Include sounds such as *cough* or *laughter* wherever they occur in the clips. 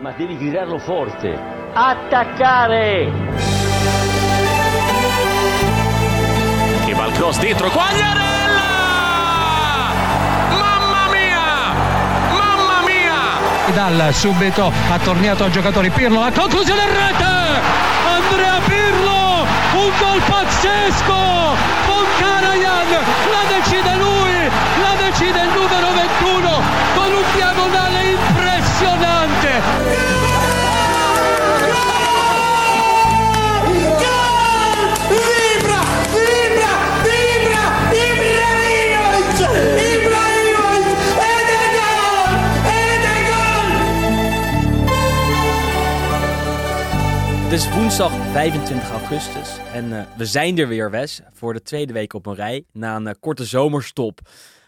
ma devi gridarlo forte. Attaccare! Che va il cross dentro, Quagliarella! Mamma mia! Mamma mia! Dal subito ha tornato al giocatore Pirlo, la conclusione in rete! Andrea Pirlo! Un gol pazzesco! Con Karajan! La decide lui! La decide il numero 21 con un diagonale impressionante! Het is woensdag 25 augustus en eh, we zijn er weer, Wes, voor de tweede week op een rij. Na een eh, korte zomerstop.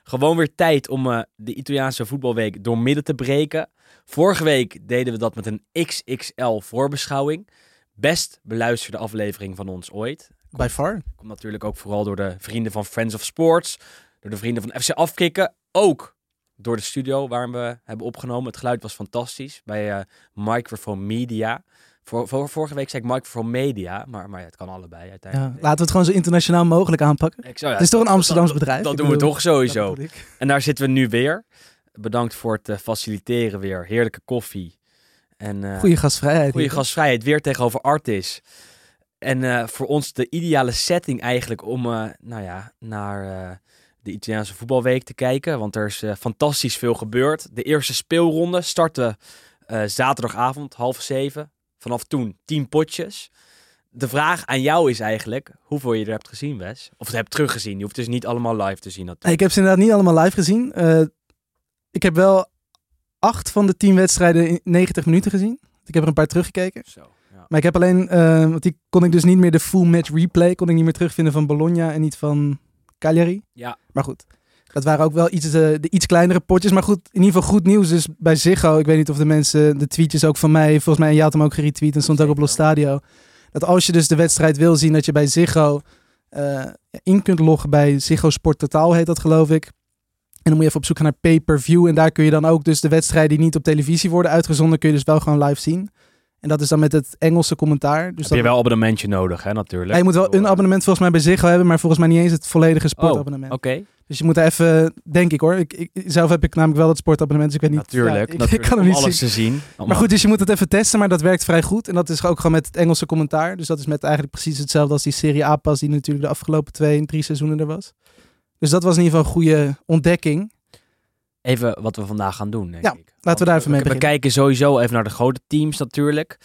Gewoon weer tijd om eh, de Italiaanse voetbalweek door midden te breken. Vorige week deden we dat met een XXL voorbeschouwing. Best beluisterde aflevering van ons ooit. By far. Komt natuurlijk ook vooral door de vrienden van Friends of Sports. Door de vrienden van FC Afkikken. Ook door de studio waar we hebben opgenomen. Het geluid was fantastisch bij Microphone Media. Voor, voor, vorige week zei ik Microphone Media, maar, maar ja, het kan allebei Ja, uiteindelijk. laten we het gewoon zo internationaal mogelijk aanpakken. Ik zou- ja, het is toch een dat- Amsterdams dat- bedrijf? Dat doen we toch sowieso. En daar zitten we nu weer. Bedankt voor het eh, faciliteren weer. Heerlijke koffie. En, eh, Goeie gastvrijheid. Goede gastvrijheid, weer tegenover Artis. En eh, voor ons de ideale setting eigenlijk om nou ja, naar de Italiaanse voetbalweek te kijken. Want er is fantastisch veel gebeurd. De eerste speelronde startte zaterdagavond, half zeven. Vanaf toen tien potjes. De vraag aan jou is eigenlijk hoeveel je er hebt gezien, Wes. Of hebt teruggezien. Je hoeft dus niet allemaal live te zien. natuurlijk. Ik heb ze inderdaad niet allemaal live gezien. Eh, ik heb wel acht van de tien wedstrijden in 90 minuten gezien. Ik heb er een paar teruggekeken. Zo, ja. Maar ik heb alleen, eh, want die kon ik dus niet meer de full match replay, kon ik niet meer terugvinden van Bologna en niet van Cagliari. Ja. Maar goed, dat waren ook wel iets, eh, de iets kleinere potjes. Maar goed, in ieder geval goed nieuws. Dus bij Ziggo, ik weet niet of de mensen, de tweetjes ook van mij, volgens mij, en jij had hem ook geretweet en stond ook op Los Stadio. Dat als je dus de wedstrijd wil zien, dat je bij Ziggo eh, in kunt loggen bij Ziggo Sport Totaal heet dat geloof ik. En dan moet je even op zoek gaan naar pay-per-view. En daar kun je dan ook dus de wedstrijden die niet op televisie worden uitgezonden, kun je dus wel gewoon live zien. En dat is dan met het Engelse commentaar. Dus Heb je wel abonnementje nodig, hè, natuurlijk. Ja, je moet wel een abonnement volgens mij bij Ziggo hebben, maar volgens mij niet eens het volledige Oh, sportabonnement. oké. Dus je moet er even, denk ik hoor. Ik, ik, zelf heb ik namelijk wel het sportabonnement, dus ik weet niet. Natuurlijk, ja, ik, natuurlijk, ik kan hem niet alles zien. te zien. Maar goed, dus je moet het even testen, maar dat werkt vrij goed. En dat is ook gewoon met het Engelse commentaar. Dus dat is met eigenlijk precies hetzelfde als die Serie A-pas die natuurlijk de afgelopen twee, drie seizoenen er was. Dus dat was in ieder geval een goede ontdekking. Even wat we vandaag gaan doen, denk Ja, ik. laten we daar even mee we, we beginnen. kijken sowieso even naar de grote teams natuurlijk.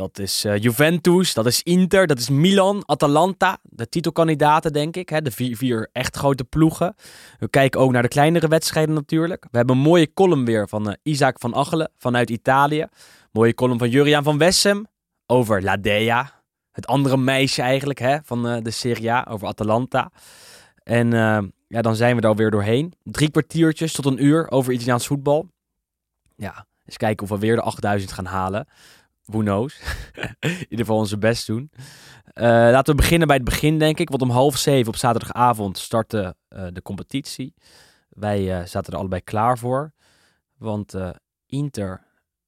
Dat is eh, Juventus, dat is Inter, dat is Milan, Atalanta. De titelkandidaten, denk ik. Hè? De vier, vier echt grote ploegen. We kijken ook naar de kleinere wedstrijden natuurlijk. We hebben een mooie column weer van eh, Isaac van Achelen vanuit Italië. Mooie column van Juriaan van Wessem over La Dea. Het andere meisje eigenlijk hè, van eh, de Serie A, over Atalanta. En ja, dan zijn we er alweer doorheen. Drie kwartiertjes tot een uur over Italiaans voetbal. Ja, eens kijken of we weer de 8000 gaan halen. Who knows? *laughs* In ieder geval onze best doen. Eh, laten we beginnen bij het begin, denk ik. Want om half zeven op zaterdagavond startte eh, de competitie. Wij eh, zaten er allebei klaar voor. Want Inter,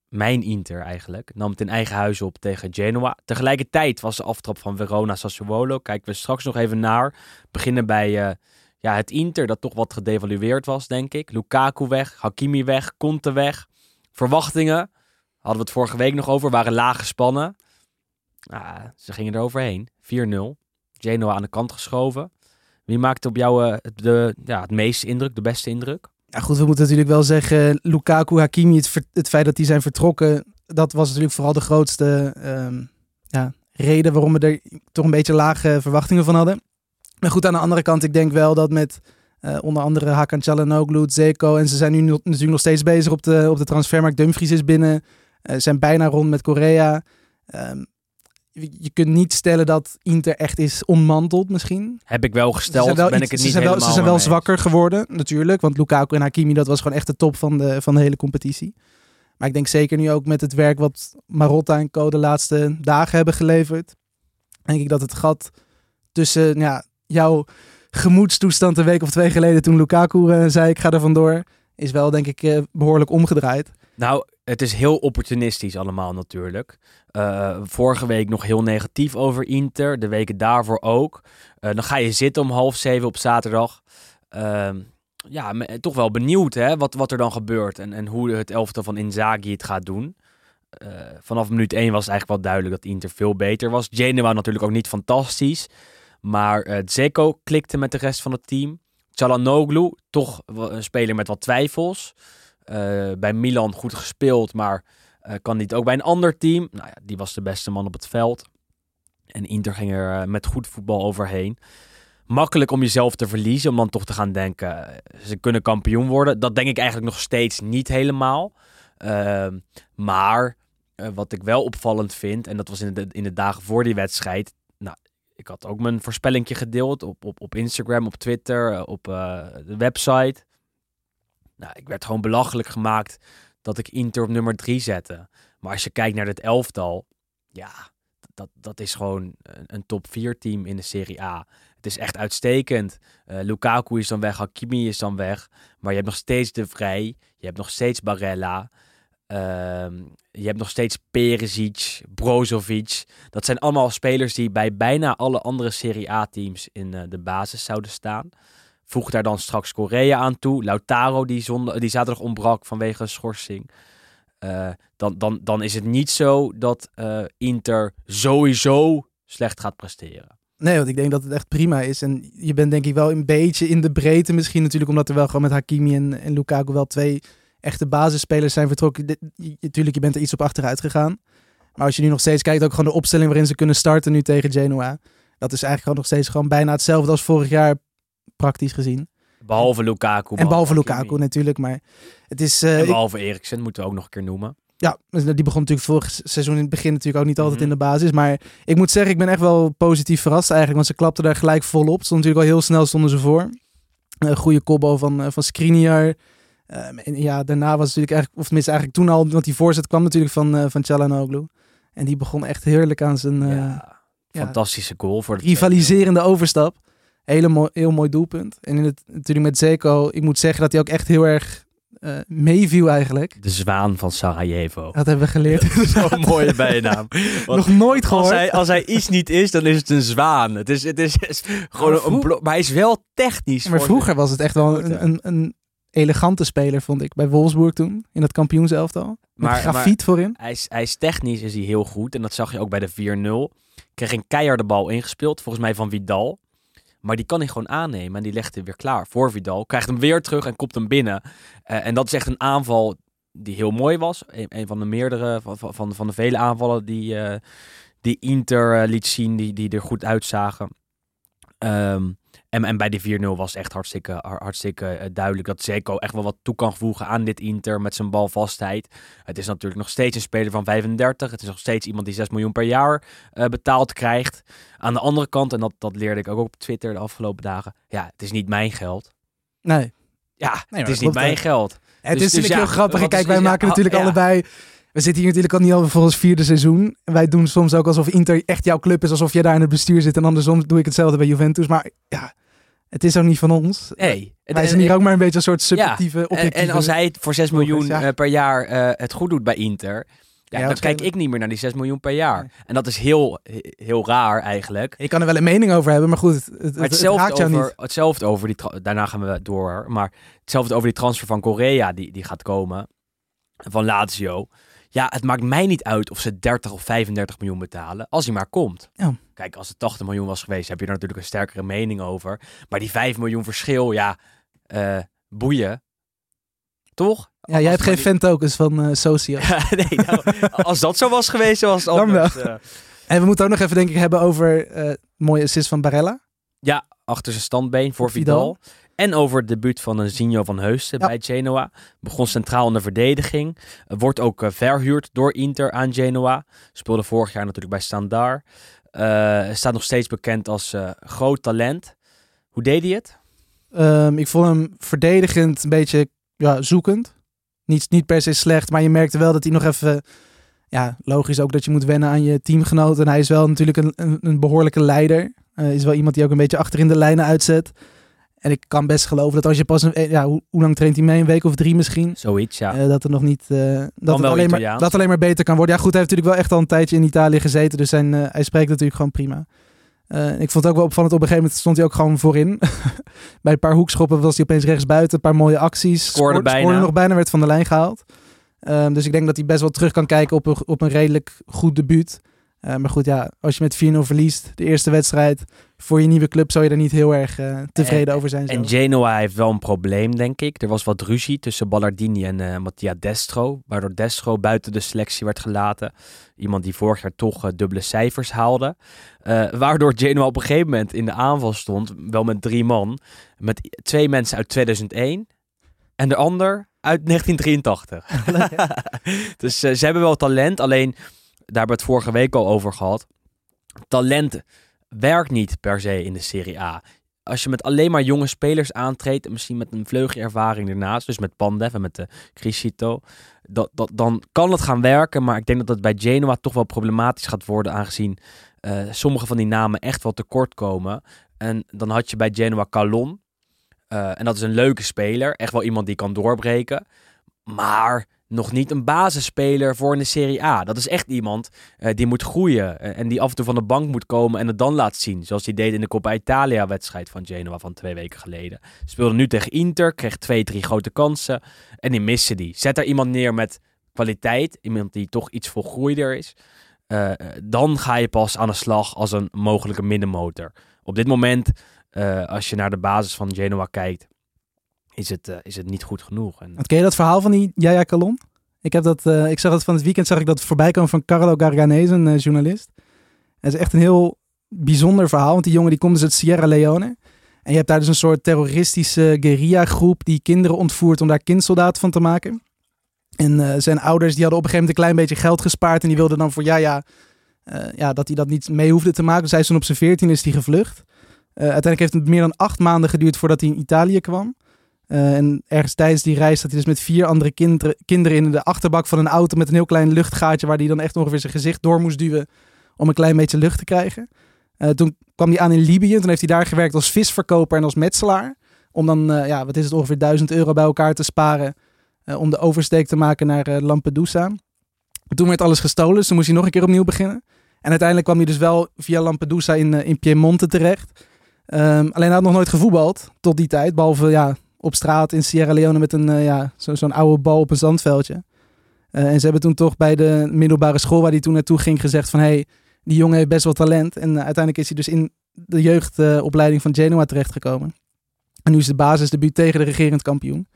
mijn Inter eigenlijk, nam het in eigen huis op tegen Genoa. Tegelijkertijd was de aftrap van Verona Sassuolo. Kijken we straks nog even naar. Beginnen bij ja, het Inter, dat toch wat gedevalueerd was, denk ik. Lukaku weg, Hakimi weg, Conte weg. Verwachtingen, hadden we het vorige week nog over, waren laag gespannen. Ah, ze gingen er overheen. 4-0. Genoa aan de kant geschoven. Wie maakte op jou eh, de, ja, het meeste indruk, de beste indruk? Ja, goed, we moeten natuurlijk wel zeggen, Lukaku, Hakimi, het, feit dat die zijn vertrokken, dat was natuurlijk vooral de grootste ehm, ja, reden waarom we er toch een beetje lage verwachtingen van hadden. Maar goed, aan de andere kant, ik denk wel dat met eh, onder andere Hakan Çalhanoğlu, Zeko, en ze zijn nu natuurlijk nog steeds bezig op de, op de transfermarkt. Dumfries is binnen, zijn bijna rond met Korea. Ehm, je, kunt niet stellen dat Inter echt is ontmanteld misschien. Heb ik wel Ze gesteld, wel ben iets- ik het ze niet zijn wel, helemaal Ze zijn wel zwakker geworden, natuurlijk. Want Lukaku en Hakimi, dat was gewoon echt de top van de, van de hele competitie. Maar ik denk zeker nu ook met het werk wat Marotta en Co. de laatste dagen hebben geleverd. Denk ik dat het gat tussen ja, jouw gemoedstoestand een week of twee geleden toen Lukaku eh, zei ik ga er vandoor. Is wel denk ik eh, behoorlijk omgedraaid. Nou, het is heel opportunistisch allemaal natuurlijk. Eh, vorige week nog heel negatief over Inter. De weken daarvoor ook. Eh, dan ga je zitten om half zeven op zaterdag. Ehm, ja, toch wel benieuwd hè, wat, wat er dan gebeurt. En, en hoe het elftal van Inzaghi het gaat doen. Eh, vanaf minuut 1 was het eigenlijk wel duidelijk dat Inter veel beter was. Genoa natuurlijk ook niet fantastisch. Maar eh Dzeko klikte met de rest van het team. Çalhanoğlu, toch een speler met wat twijfels. Eh, bij Milan goed gespeeld, maar eh, kan niet ook bij een ander team. Nou ja, die was de beste man op het veld. En Inter ging er eh, met goed voetbal overheen. Makkelijk om jezelf te verliezen, om dan toch te gaan denken, ze kunnen kampioen worden. Dat denk ik eigenlijk nog steeds niet helemaal. Ehm, maar wat ik wel opvallend vind, en dat was in de, in de dagen voor die wedstrijd. Nou, ik had ook mijn voorspellingje gedeeld op, op, op Instagram, op Twitter, op de website. Nou, ik werd gewoon belachelijk gemaakt dat ik Inter op nummer 3 zette. Maar als je kijkt naar het elftal, ja, dat, dat is gewoon een, top 4 team in de Serie A. Het is echt uitstekend. Eh, Lukaku is dan weg, Hakimi is dan weg. Maar je hebt nog steeds De Vrij, je hebt nog steeds Barella. ehm, je hebt nog steeds Perisic, Brozovic. Dat zijn allemaal spelers die bij bijna alle andere Serie A-teams in eh, de basis zouden staan. Voeg daar dan straks Korea aan toe. Lautaro, die, zondag, die zaterdag ontbrak vanwege schorsing. Eh, dan, dan, dan is het niet zo dat eh, Inter sowieso slecht gaat presteren. Nee, want ik denk dat het echt prima is. En je bent denk ik wel een beetje in de breedte misschien natuurlijk, omdat er wel gewoon met Hakimi en, en Lukaku wel twee echte basisspelers zijn vertrokken. Natuurlijk, je bent er iets op achteruit gegaan. Maar als je nu nog steeds kijkt, ook gewoon de opstelling waarin ze kunnen starten nu tegen Genoa. Dat is eigenlijk gewoon nog steeds gewoon bijna hetzelfde als vorig jaar, praktisch gezien. Behalve Lukaku. en behalve. Lukaku natuurlijk, maar het is... eh, En behalve Eriksen, moeten we ook nog een keer noemen. Ja, dus die begon natuurlijk vorig seizoen in het begin natuurlijk ook niet altijd Mhm. in de basis. Maar ik moet zeggen, ik ben echt wel positief verrast eigenlijk. Want ze klapten daar gelijk volop. Stond natuurlijk al heel snel stonden ze voor. Een goede kopbal van, eh, van Skriniar. Ehm, en ja, daarna was het natuurlijk eigenlijk, of tenminste eigenlijk toen al, want die voorzet kwam natuurlijk van, eh van Çalhanoğlu. En die begon echt heerlijk aan zijn ja, fantastische goal voor de rivaliserende overstap. Hele mooi, heel mooi doelpunt. En in het, natuurlijk met Zeko, ik moet zeggen dat hij ook echt heel erg eh, meeviel eigenlijk. De zwaan van Sarajevo. Dat hebben we geleerd. Zo'n mooie *laughs* bijnaam. Nog nooit gehoord. als hij, als hij iets niet is, dan is het een zwaan. Het is, het is, het is gewoon Maar een blok. Maar hij is wel technisch. Maar voor- vroeger was het echt wel een, een, een elegante speler, vond ik. Bij Wolfsburg toen, in dat kampioenselftal. Met Maar- grafiet voorin. Hij is, hij is technisch is hij heel goed. En dat zag je ook bij de 4-0. Kreeg een keiharde bal ingespeeld. Volgens mij van Vidal. Maar die kan hij gewoon aannemen. En die legt hij weer klaar voor Vidal. Krijgt hem weer terug en kopt hem binnen. Eh, en dat is echt een aanval die heel mooi was. Een, van de meerdere, van, van- van, de vele aanvallen die, eh, die Inter eh, liet zien. Die, die er goed uitzagen. Ehm, en, en bij die 4-0 was het echt hartstikke, har- hartstikke eh, duidelijk dat Zeko echt wel wat toe kan voegen aan dit Inter met zijn balvastheid. Het is natuurlijk nog steeds een speler van 35. Het is nog steeds iemand die 6 miljoen per jaar eh, betaald krijgt. Aan de andere kant, en dat, dat leerde ik ook op Twitter de afgelopen dagen. Ja, het is niet mijn geld. Nee. Ja, het is niet mijn geld. Het Dus- is dus natuurlijk ja, heel grappig. Kijk, is- wij ja, maken ah, natuurlijk ja. allebei... We zitten hier natuurlijk al niet al voor ons vierde seizoen. Wij doen soms ook alsof Inter echt jouw club is. Alsof je daar in het bestuur zit. En andersom doe ik hetzelfde bij Juventus. Maar ja, het is ook niet van ons. Nee. Wij zijn hier ook maar een beetje een soort subjectieve, En, objectieve... en als hij het voor 6 volgers, miljoen ja. eh, per jaar eh, het goed doet bij Inter, ja, Ja, dan kijk ik niet meer naar die 6 miljoen per jaar. En dat is heel, heel raar eigenlijk. Je kan er wel een mening over hebben, maar goed, het, het, Maar het, het hetzelfde raakt jou over, niet. hetzelfde over die, daarna gaan we door, maar hetzelfde over die transfer van Korea die, die gaat komen, van Lazio. Ja, het maakt mij niet uit of ze 30 of 35 miljoen betalen, als hij maar komt. Ja. Kijk, als het 80 miljoen was geweest, heb je er natuurlijk een sterkere mening over. Maar die 5 miljoen verschil, ja, eh, boeien. Toch? Ja, jij hebt geen die- fan-tokens van Socio. *laughs* nee, nou, *laughs* als dat zo was geweest, was het Dan wel. anders. En we moeten ook nog even denk ik hebben over eh mooie assist van Barella. Ja, achter zijn standbeen voor Vidal. Vidal. En over het debuut van een Zinho van Heusden Ja. bij Genoa. Begon centraal in de verdediging. Wordt ook verhuurd door Inter aan Genoa. Speelde vorig jaar natuurlijk bij Standard. Eh, staat nog steeds bekend als eh, groot talent. Hoe deed hij het? Ehm, ik vond hem verdedigend een beetje ja, zoekend. Niet, niet per se slecht, maar je merkte wel dat hij nog even... Ja, logisch ook dat je moet wennen aan je teamgenoot. En hij is wel natuurlijk een, een, behoorlijke leider. Eh is wel iemand die ook een beetje achter in de lijnen uitzet. En ik kan best geloven dat als je pas een... eh, Ja, hoe, hoe lang traint hij mee? Een week of drie misschien? Zoiets, ja. Eh, dat het nog niet... eh, dat, het alleen maar, dat alleen maar beter kan worden. Ja, goed, hij heeft natuurlijk wel echt al een tijdje in Italië gezeten. Dus zijn, hij spreekt natuurlijk gewoon prima. Ik vond het ook wel opvallend. Op een gegeven moment stond hij ook gewoon voorin. *laughs* Bij een paar hoekschoppen was hij opeens rechts buiten. Een paar mooie acties. Scoorde bijna. nog bijna, werd van de lijn gehaald. Ehm, dus ik denk dat hij best wel terug kan kijken op een, op een redelijk goed debuut. Maar goed, ja, als je met 4-0 verliest, de eerste wedstrijd voor je nieuwe club, zou je daar niet heel erg eh, tevreden En- over zijn. En zelf. Genoa heeft wel een probleem, denk ik. Er was wat ruzie tussen Ballardini en eh, Mattia Destro. Waardoor Destro buiten de selectie werd gelaten. Iemand die vorig jaar toch eh, dubbele cijfers haalde. Eh, waardoor Genoa op een gegeven moment in de aanval stond. Wel met drie man. Met twee mensen uit 2001. En de ander uit 1983. *laughs* *laughs* dus eh, ze hebben wel talent. Alleen, daar hebben we het vorige week al over gehad. Talent werkt niet per se in de Serie A als je met alleen maar jonge spelers aantreedt, en misschien met een vleugje ervaring ernaast, dus met Pandev en met de Crisito, dat, dat, dan kan het gaan werken. Maar ik denk dat het bij Genoa toch wel problematisch gaat worden, aangezien eh, sommige van die namen echt wel tekort komen. En dan had je bij Genoa Calon. eh, en dat is een leuke speler, echt wel iemand die kan doorbreken. Maar nog niet een basisspeler voor in de Serie A. Dat is echt iemand eh, die moet groeien eh, en die af en toe van de bank moet komen en het dan laat zien. Zoals hij deed in de Coppa Italia wedstrijd van Genoa van twee weken geleden. Speelde nu tegen Inter, kreeg twee, drie grote kansen en die missen die. Zet er iemand neer met kwaliteit, iemand die toch iets volgroeider is. eh, dan ga je pas aan de slag als een mogelijke middenmotor. Op dit moment, als je naar de basis van Genoa kijkt, is het, eh, is het niet goed genoeg. En, Ken je dat verhaal van die Jaya Calon? Ik, heb dat, eh, ik zag het van het weekend zag ik dat voorbij komen van Carlo Garganese, een eh, journalist. Het is echt een heel bijzonder verhaal, want die jongen die komt dus uit Sierra Leone. En je hebt daar dus een soort terroristische guerrilla-groep die kinderen ontvoert om daar kindsoldaat van te maken. En zijn ouders die hadden op een gegeven moment een klein beetje geld gespaard en die wilden dan voor Jaya eh, ja, dat hij dat niet mee hoefde te maken. Dus hij is toen op zijn veertien is hij gevlucht. Uiteindelijk heeft het meer dan acht maanden geduurd voordat hij in Italië kwam. Eh, en ergens tijdens die reis zat hij dus met vier andere kinderen, kinderen in de achterbak van een auto met een heel klein luchtgaatje waar hij dan echt ongeveer zijn gezicht door moest duwen om een klein beetje lucht te krijgen. Eh, toen kwam hij aan in Libië. Toen heeft hij daar gewerkt als visverkoper en als metselaar. Om dan, eh, ja, wat is het, ongeveer 1000 euro bij elkaar te sparen om de oversteek te maken naar Lampedusa. Toen werd alles gestolen, dus toen moest hij nog een keer opnieuw beginnen. En uiteindelijk kwam hij dus wel via Lampedusa in, in Piemonte terecht. Ehm, alleen hij had nog nooit gevoetbald tot die tijd. Behalve ja, op straat in Sierra Leone met een, eh, ja, zo- zo'n oude bal op een zandveldje. Eh, en ze hebben toen toch bij de middelbare school waar hij toen naartoe ging gezegd van... hey, die jongen heeft best wel talent. En eh, uiteindelijk is hij dus in de jeugdopleiding van Genoa terechtgekomen. En nu is de basisdebuut tegen de regerend kampioen.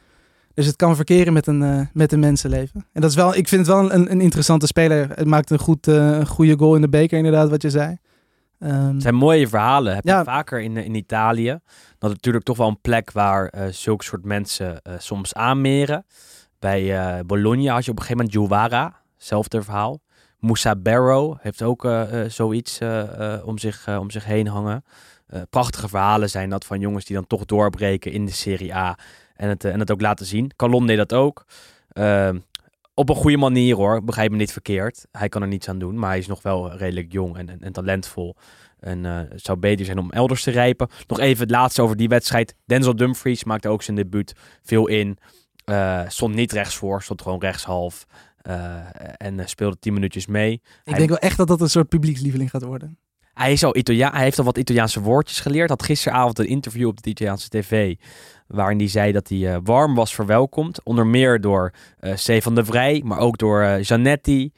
Dus het kan verkeren met een, met een mensenleven. En dat is wel, ik vind het wel een, een interessante speler. Het maakt een goed, goede goal in de beker, inderdaad, wat je zei. Ehm, Het zijn mooie verhalen. Heb Ja. je vaker in, in Italië. Dat is natuurlijk toch wel een plek waar eh zulke soort mensen eh, soms aanmeren. Bij eh, Bologna had je op een gegeven moment Juwara. Zelfde verhaal. Moussa Barrow heeft ook zoiets om, zich, om zich heen hangen. Prachtige verhalen zijn dat van jongens die dan toch doorbreken in de Serie A. En het, en het ook laten zien. Calon deed dat ook. Op een goede manier hoor, begrijp me niet verkeerd. Hij kan er niets aan doen, maar hij is nog wel redelijk jong en, en, en talentvol. En eh, het zou beter zijn om elders te rijpen. Nog even het laatste over die wedstrijd. Denzel Dumfries maakte ook zijn debuut. Veel in. Eh, stond niet rechtsvoor, stond gewoon rechtshalf. Eh, en speelde 10 minuutjes mee. ik hij- denk wel echt dat dat een soort publiekslieveling gaat worden. Hij, is al Italia hij heeft al wat Italiaanse woordjes geleerd. Had gisteravond een interview op de Italiaanse tv. Waarin hij zei dat hij eh, warm was verwelkomd. Onder meer door eh Stefan de Vrij, maar ook door Zanetti.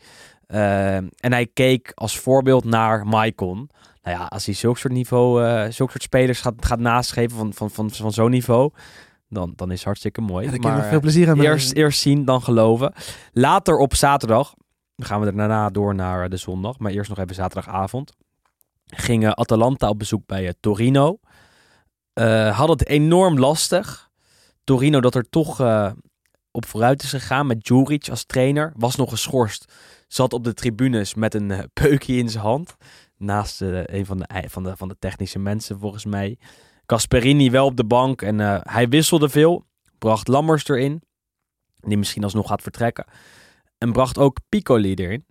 Eh, en hij keek als voorbeeld naar Maicon. Nou ja, als hij zulke soort niveau, zulke soort spelers gaat, gaat naastgeven van, van, van, van zo'n niveau. Dan, dan is het hartstikke mooi. Ja, maar, veel plezier aan eerst, eerst zien, dan geloven. Later op zaterdag, dan gaan we er daarna door naar de zondag. Maar eerst nog even zaterdagavond. Ging Atalanta op bezoek bij Torino. Eh had het enorm lastig. Torino dat er toch eh, op vooruit is gegaan met Juric als trainer. Was nog geschorst. Zat op de tribunes met een eh, peukje in zijn hand. Naast een van de, van, de, van de technische mensen volgens mij. Gasperini wel op de bank. En hij wisselde veel. Bracht Lammers erin. Die misschien alsnog gaat vertrekken. En bracht ook Piccoli erin.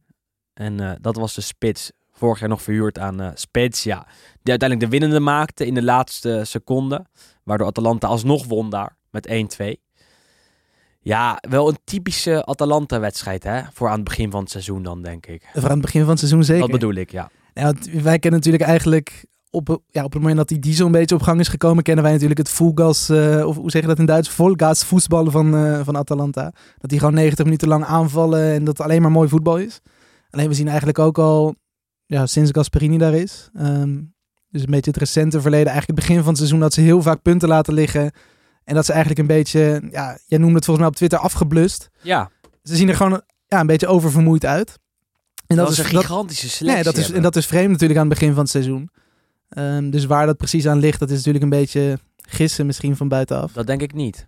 En dat was de spits. Vorig jaar nog verhuurd aan eh, Spezia. Die uiteindelijk de winnende maakte in de laatste seconde. Waardoor Atalanta alsnog won daar met 1-2. Ja, wel een typische Atalanta-wedstrijd hè? Voor aan het begin van het seizoen dan, denk ik. Voor aan het begin van het seizoen zeker. Dat bedoel ik, ja. Wij kennen natuurlijk eigenlijk op, ja, op het moment dat die diesel een beetje op gang is gekomen, kennen wij natuurlijk het fullgas, eh, of hoe zeg je dat in Duits, volgas voetballen van, eh, van Atalanta. Dat die gewoon 90 minuten lang aanvallen en dat het alleen maar mooi voetbal is. Alleen we zien eigenlijk ook al, ja, sinds Gasperini daar is, ehm, dus een beetje het recente verleden, eigenlijk het begin van het seizoen, dat ze heel vaak punten laten liggen. En dat ze eigenlijk een beetje, ja, jij noemde het volgens mij op Twitter afgeblust. Ja, Ze zien er gewoon ja, een beetje oververmoeid uit. En dat, is een dat- gigantische selectie. Nee, dat is, en dat is vreemd natuurlijk aan het begin van het seizoen. Ehm, dus waar dat precies aan ligt, dat is natuurlijk een beetje gissen misschien van buitenaf. Dat denk ik niet.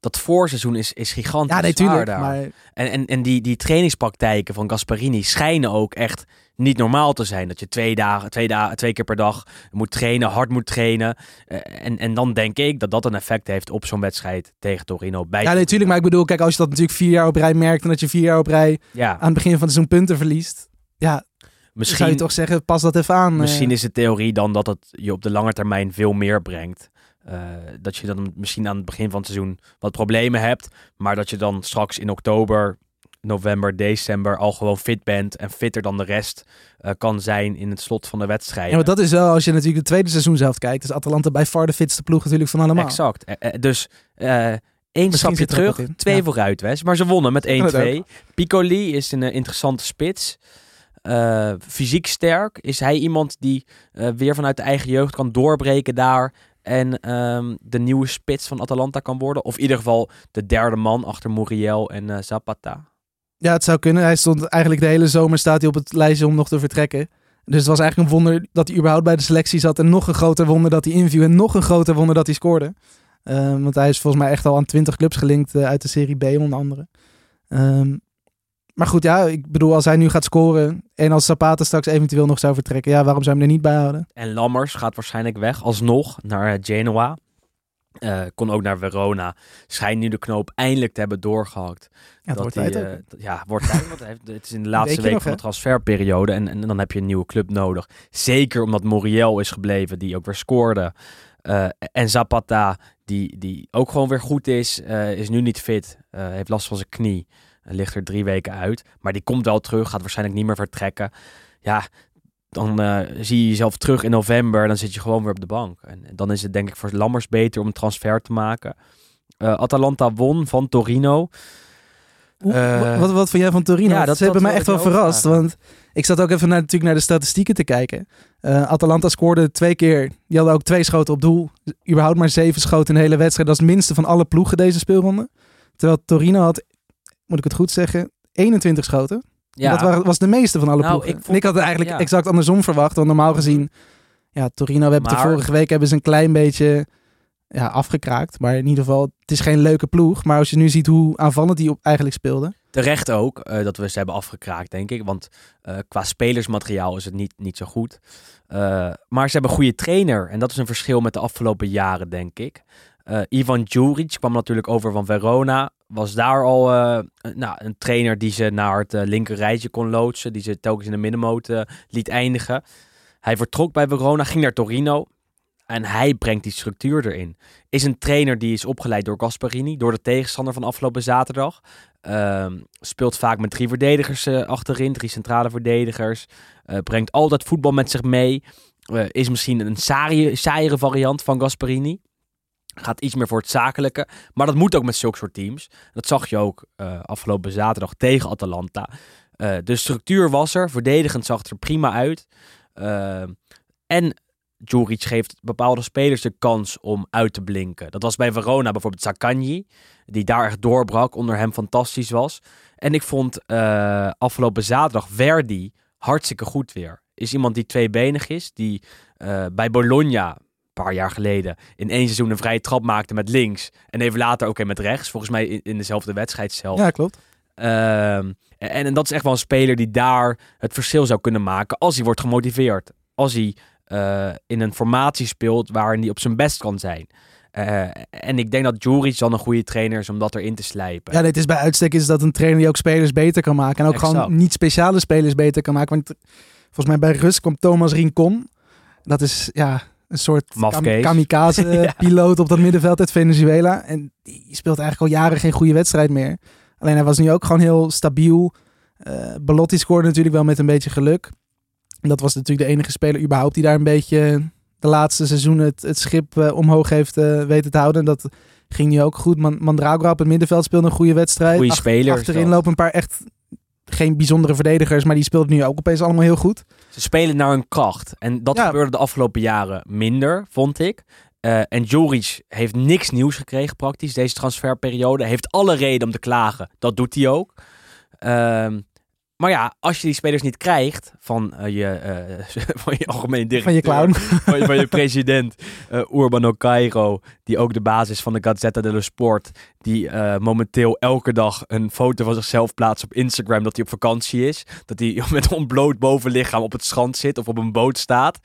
Dat voorseizoen is, is gigantisch Ja, nee, zwaar tuurlijk. daar. Maar En, en, en die, die trainingspraktijken van Gasparini schijnen ook echt niet normaal te zijn. Dat je twee, dagen, twee, dagen, twee keer per dag moet trainen, hard moet trainen. Eh, en, en dan denk ik dat dat een effect heeft op zo'n wedstrijd tegen Torino. Bij ja, nee, tuurlijk. Maar ik bedoel, kijk, als je dat natuurlijk vier jaar op rij merkt en dat je vier jaar op rij Ja, aan het begin van het seizoen punten verliest. Ja, dan zou je misschien, toch zeggen, pas dat even aan. eh. misschien is de theorie dan dat het je op de lange termijn veel meer brengt. Eh, dat je dan misschien aan het begin van het seizoen wat problemen hebt. Maar dat je dan straks in oktober, november, december al gewoon fit bent. En fitter dan de rest eh, kan zijn in het slot van de wedstrijd. Ja, maar dat is wel, als je natuurlijk het tweede seizoen zelf kijkt, is Atalanta bij far de fitste ploeg natuurlijk van allemaal. Exact. Eh, eh, dus eh één stapje er terug, twee Ja. vooruit, Wes. Maar ze wonnen met *laughs* 1-2. dat Piccoli is een interessante spits. Fysiek sterk. Is hij iemand die weer vanuit de eigen jeugd kan doorbreken daar... en ehm, de nieuwe spits van Atalanta kan worden? Of in ieder geval de derde man achter Muriel en Zapata? Ja, het zou kunnen. Hij stond eigenlijk de hele zomer staat hij op het lijstje om nog te vertrekken. Dus het was eigenlijk een wonder dat hij überhaupt bij de selectie zat. En nog een groter wonder dat hij inviel. En nog een groter wonder dat hij scoorde. Ehm, want hij is volgens mij echt al aan 20 clubs gelinkt eh, uit de Serie B onder andere. Ehm, maar goed, ja, ik bedoel, als hij nu gaat scoren en als Zapata straks eventueel nog zou vertrekken, ja, waarom zou je hem er niet bij houden? En Lammers gaat waarschijnlijk weg, alsnog, naar eh, Genoa. Eh, kon ook naar Verona. Schijnt nu de knoop eindelijk te hebben doorgehakt. Ja, dat wordt hij, tijd eh, ja, wordt tijd, want het is in de laatste week nog, van de transferperiode. En, en dan heb je een nieuwe club nodig. Zeker omdat Moriel is gebleven, die ook weer scoorde. Eh, en Zapata, die, die ook gewoon weer goed is, is nu niet fit. Heeft last van zijn knie. Ligt er drie weken uit. Maar die komt wel terug, gaat waarschijnlijk niet meer vertrekken. Ja, dan eh, zie je jezelf terug in november. Dan zit je gewoon weer op de bank. En dan is het denk ik voor Lammers beter om een transfer te maken. Eh, Atalanta won van Torino. Eh, wat, wat vond jij van Torino? ja, dat- Ze hebben mij echt wel verrast. Want ik zat ook even naar, natuurlijk naar de statistieken te kijken. Atalanta scoorde twee keer. Die hadden ook twee schoten op doel. Überhaupt maar zeven schoten in de hele wedstrijd. Dat is het minste van alle ploegen deze speelronde. Terwijl Torino had, moet ik het goed zeggen, 21 schoten. Ja, Dat waren, was de meeste van alle Nou, ploegen. ik vond- En ik had het eigenlijk ja. exact andersom verwacht. Want normaal gezien, ja, Torino, we hebben Maar- de vorige week hebben ze een klein beetje ja, afgekraakt. Maar in ieder geval, het is geen leuke ploeg. Maar als je nu ziet hoe aanvallend die op eigenlijk speelde. terecht ook eh, dat we ze hebben afgekraakt, denk ik. Want eh, qua spelersmateriaal is het niet, niet zo goed. Eh, maar ze hebben een goede trainer. En dat is een verschil met de afgelopen jaren, denk ik. Ivan Djuric kwam natuurlijk over van Verona. Was daar al eh, nou, een trainer die ze naar het eh, linker rijtje kon loodsen. Die ze telkens in de middenmoot eh, liet eindigen. Hij vertrok bij Verona, ging naar Torino. En hij brengt die structuur erin. Is een trainer die is opgeleid door Gasparini, door de tegenstander van afgelopen zaterdag. Ehm, speelt vaak met drie verdedigers achterin, drie centrale verdedigers. Brengt altijd voetbal met zich mee. Is misschien een saaie, saaiere variant van Gasparini. Gaat iets meer voor het zakelijke. Maar dat moet ook met zulke soort teams. Dat zag je ook eh, afgelopen zaterdag tegen Atalanta. Eh, de structuur was er. Verdedigend zag het er prima uit. Eh, en Djuric geeft bepaalde spelers de kans om uit te blinken. Dat was bij Verona bijvoorbeeld Zaccagni. Die daar echt doorbrak. Onder hem fantastisch was. En ik vond afgelopen zaterdag Verdi hartstikke goed weer. Is iemand die tweebenig is. Die bij Bologna paar jaar geleden in één seizoen een vrije trap maakte met links. En even later ook een met rechts. Volgens mij in, in dezelfde wedstrijd zelf. Ja, klopt. Ehm, en, en dat is echt wel een speler die daar het verschil zou kunnen maken als hij wordt gemotiveerd. Als hij eh, in een formatie speelt waarin hij op zijn best kan zijn. Eh, en ik denk dat Djuric dan een goede trainer is om dat erin te slijpen. Ja, het is bij uitstek is dat een trainer die ook spelers beter kan maken. En ook Exact. gewoon niet speciale spelers beter kan maken. Want volgens mij bij Rust kwam Thomas Rincon. Dat is, ja, een soort kam- Mafkees. *laughs* Ja. kamikaze-piloot op dat middenveld uit Venezuela. En die speelt eigenlijk al jaren geen goede wedstrijd meer. Alleen hij was nu ook gewoon heel stabiel. Eh Belotti scoorde natuurlijk wel met een beetje geluk. En dat was natuurlijk de enige speler überhaupt die daar een beetje de laatste seizoenen het, het schip eh, omhoog heeft eh, weten te houden. En dat ging nu ook goed. Man Mandragora op het middenveld speelde een goede wedstrijd. Goeie Ach- speler Achterin lopen een paar echt geen bijzondere verdedigers, maar die speelt nu ook opeens allemaal heel goed. Ze spelen naar hun kracht. En dat Ja. gebeurde de afgelopen jaren minder, vond ik. Eh, en Joric heeft niks nieuws gekregen praktisch deze transferperiode. Heeft alle reden om te klagen. Dat doet hij ook. Ehm, maar ja, als je die spelers niet krijgt van, eh, je, eh, *laughs* van je algemeen directeur... Van je clown. *laughs* van, je- van je president eh Urbano Cairo, die ook de basis van de Gazzetta dello Sport, die momenteel elke dag een foto van zichzelf plaatst op Instagram dat hij op vakantie is. Dat hij *laughs* met een ontbloot bovenlichaam op het strand zit of op een boot staat.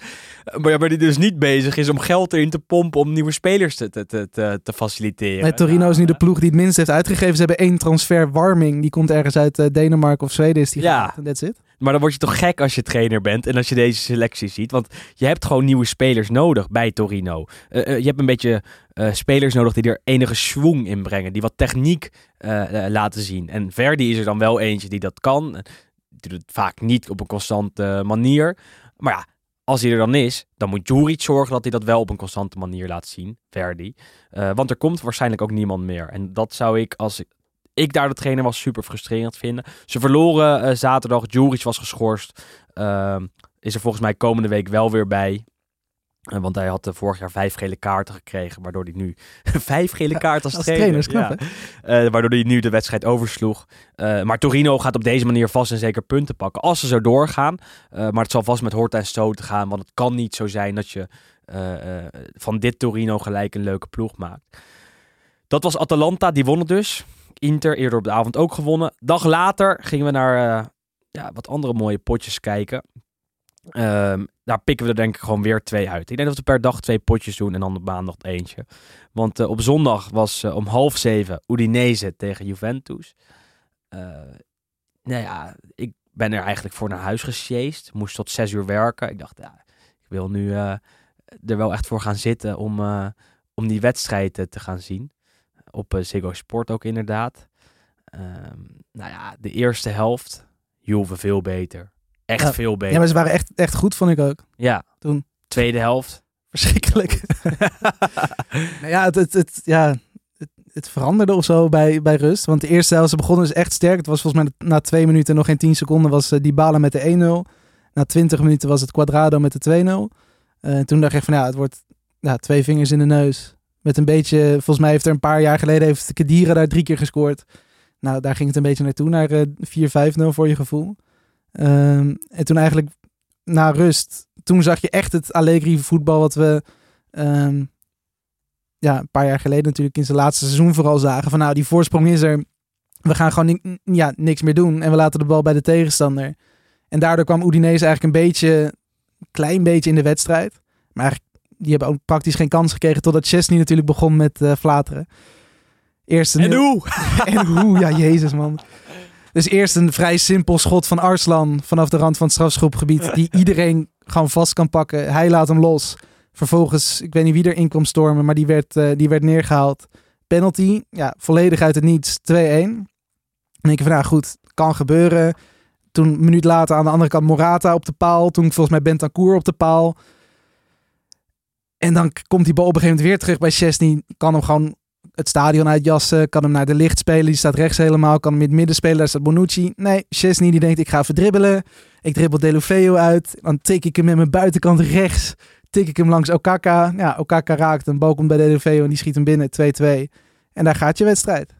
Maar, ja, maar die dus niet bezig is om geld erin te pompen om nieuwe spelers te, te, te, te, te faciliteren. Torino is nu de ploeg die het minst heeft uitgegeven. Ze hebben één transfer, Warming. Die komt ergens uit Denemarken of Zweden. Is die Ja. gehaald. En that's it. Maar dan word je toch gek als je trainer bent en als je deze selectie ziet. Want je hebt gewoon nieuwe spelers nodig bij Torino. Eh, eh, je hebt een beetje eh, spelers nodig die er enige schwung in brengen. Die wat techniek laten zien. En Verdi is er dan wel eentje die dat kan. Die doet het vaak niet op een constante manier. Maar ja, als hij er dan is, dan moet Juric zorgen dat hij dat wel op een constante manier laat zien. Verdi. Want er komt waarschijnlijk ook niemand meer. En dat zou ik, als ik, daar de trainer was, super frustrerend vinden. Ze verloren eh, zaterdag. Juric was geschorst. Ehm, is er volgens mij komende week wel weer bij. Eh, want hij had eh, vorig jaar vijf gele kaarten gekregen. Waardoor hij nu *laughs* vijf gele kaarten als, Als trainer. trainer, is knap, ja. Waardoor hij nu de wedstrijd oversloeg. Maar Torino gaat op deze manier vast en zeker punten pakken. Als ze zo doorgaan. Maar het zal vast met horten en stoten gaan. Want het kan niet zo zijn dat je van dit Torino gelijk een leuke ploeg maakt. Dat was Atalanta. Die wonnen dus. Inter eerder op de avond ook gewonnen. Dag later gingen we naar eh, ja, wat andere mooie potjes kijken. Ehm, daar pikken we er denk ik gewoon weer twee uit. Ik denk dat we per dag twee potjes doen en dan op maandag eentje. Want eh, op zondag was eh, om half zeven Udinese tegen Juventus. Nou ja, ik ben er eigenlijk voor naar huis gesjeest. Moest tot zes uur werken. Ik dacht, ja, ik wil nu er wel echt voor gaan zitten om, om die wedstrijd te gaan zien. Op eh, Ziggo Sport ook inderdaad. Ehm, nou ja, de eerste helft, Juve veel beter. Echt Ja. veel beter. Ja, maar ze waren echt, echt goed, vond ik ook. Ja, Toen. tweede helft. Verschrikkelijk. *laughs* nou ja, het, het, het, ja het, het veranderde of zo bij, bij rust. Want de eerste helft, ze begonnen dus echt sterk. Het was volgens mij na twee minuten, nog geen tien seconden, was die Dybala met de 1-0. Na twintig minuten was het Quadrado met de 2-0. Eh, toen dacht ik van ja, het wordt ja, twee vingers in de neus. Met een beetje, volgens mij heeft er een paar jaar geleden heeft Kedira daar drie keer gescoord. Nou, daar ging het een beetje naartoe, naar eh 4-5-0 voor je gevoel. Ehm, en toen eigenlijk na rust, toen zag je echt het Allegri voetbal wat we ehm, ja, een paar jaar geleden natuurlijk in zijn laatste seizoen vooral zagen. Van nou, die voorsprong is er. We gaan gewoon ja, niks meer doen en we laten de bal bij de tegenstander. En daardoor kwam Udinese eigenlijk een beetje, klein beetje in de wedstrijd. Maar eigenlijk, die hebben ook praktisch geen kans gekregen totdat Chesney natuurlijk begon met eh, flateren. Eerst een En hoe? *laughs* en hoe, ja, jezus man. Dus eerst een vrij simpel schot van Arslan vanaf de rand van het strafschopgebied. Die *laughs* iedereen gewoon vast kan pakken. Hij laat hem los. Vervolgens, ik weet niet wie erin kwam stormen, maar die werd, eh, die werd neergehaald. Penalty, ja, volledig uit het niets, 2-1. Dan denk je van, nou goed, kan gebeuren. Toen een minuut later aan de andere kant Morata op de paal. Toen volgens mij Bentancur op de paal. En dan komt die bal op een gegeven moment weer terug bij Chesney. Kan hem gewoon het stadion uitjassen. Kan hem naar de licht spelen. Die staat rechts helemaal. Kan hem in het midden spelen. Daar staat Bonucci. Nee, Chesney die denkt ik ga verdribbelen. Ik dribbel Delofeo uit. Dan tik ik hem met mijn buitenkant rechts. Tik ik hem langs Okaka. Ja, Okaka raakt. Een bal komt bij Delofeo en die schiet hem binnen. 2-2. En daar gaat je wedstrijd.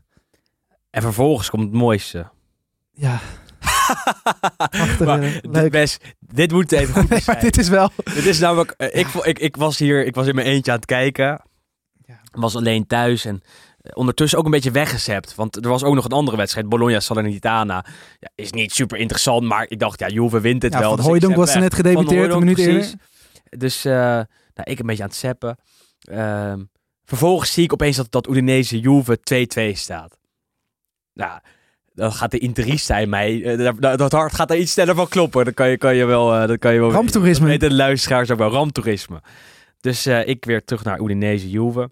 En vervolgens komt het mooiste. Ja, Prachtig, Maar dit, best, dit moet even goed *laughs* nee, dit is wel... Dit is namelijk, eh, ik, ik, ik was hier, ik was in mijn eentje aan het kijken. Ja. Was alleen thuis en eh, ondertussen ook een beetje weggezept. Want er was ook nog een andere wedstrijd, Bologna Salernitana. Ja, is niet super interessant, maar ik dacht, ja, Juve wint het Ja, wel. van dus was net gedebuteerd, een minuut eerder. Dus eh, nou, ik een beetje aan het zeppen. Ehm, vervolgens zie ik opeens dat, dat Udinese Juve 2-2 staat. Nou, dan gaat de interista in mij, eh, dat hart gaat daar iets sneller van kloppen. Dan kan je, kan je wel... eh, dat kan je wel Ramptoerisme. Weten de luisteraars ook wel, ramptoerisme. Dus eh, ik weer terug naar Udinese Juve.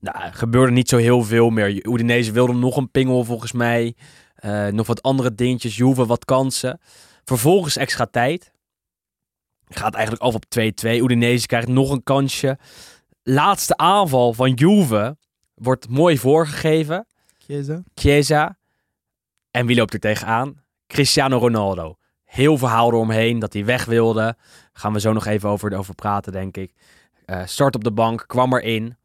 Nou, gebeurde niet zo heel veel meer. Udinese wilde nog een pingel volgens mij. Nog wat andere dingetjes. Juve wat kansen. Vervolgens extra tijd. Gaat eigenlijk af op 2-2. Udinese krijgt nog een kansje. Laatste aanval van Juve wordt mooi voorgegeven. Chiesa. Chiesa. En wie loopt er tegenaan? Cristiano Ronaldo. Heel verhaal eromheen dat hij weg wilde. Gaan we zo nog even over, over praten, denk ik. Eh, start op de bank, kwam erin.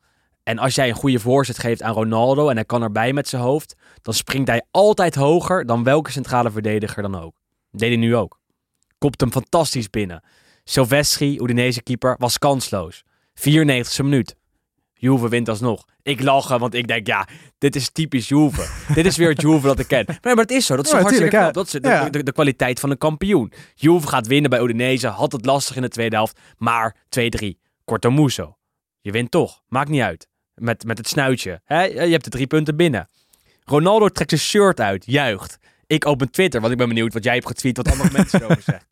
En als jij een goede voorzet geeft aan Ronaldo en hij kan erbij met zijn hoofd, dan springt hij altijd hoger dan welke centrale verdediger dan ook. Deed hij nu ook. Kopt hem fantastisch binnen. Silvestri, Udinese keeper, was kansloos. 94e minuut. Juve wint alsnog. Ik lachen, want ik denk, ja, dit is typisch Juve. dit is weer het Juve dat ik ken. Maar, maar het is zo. Dat is Ja, zo hartstikke knap. Dat is de, Ja. de, de kwaliteit van een kampioen. Juve gaat winnen bij Udinese. Had het lastig in de tweede helft. Maar 2-3. Corto Muso. Je wint toch. Maakt niet uit. Met, met het snuitje. Hè? Je hebt de drie punten binnen. Ronaldo trekt zijn shirt uit. Juicht. Ik open Twitter, want ik ben benieuwd wat jij hebt getweet. Wat andere *laughs* mensen erover zeggen.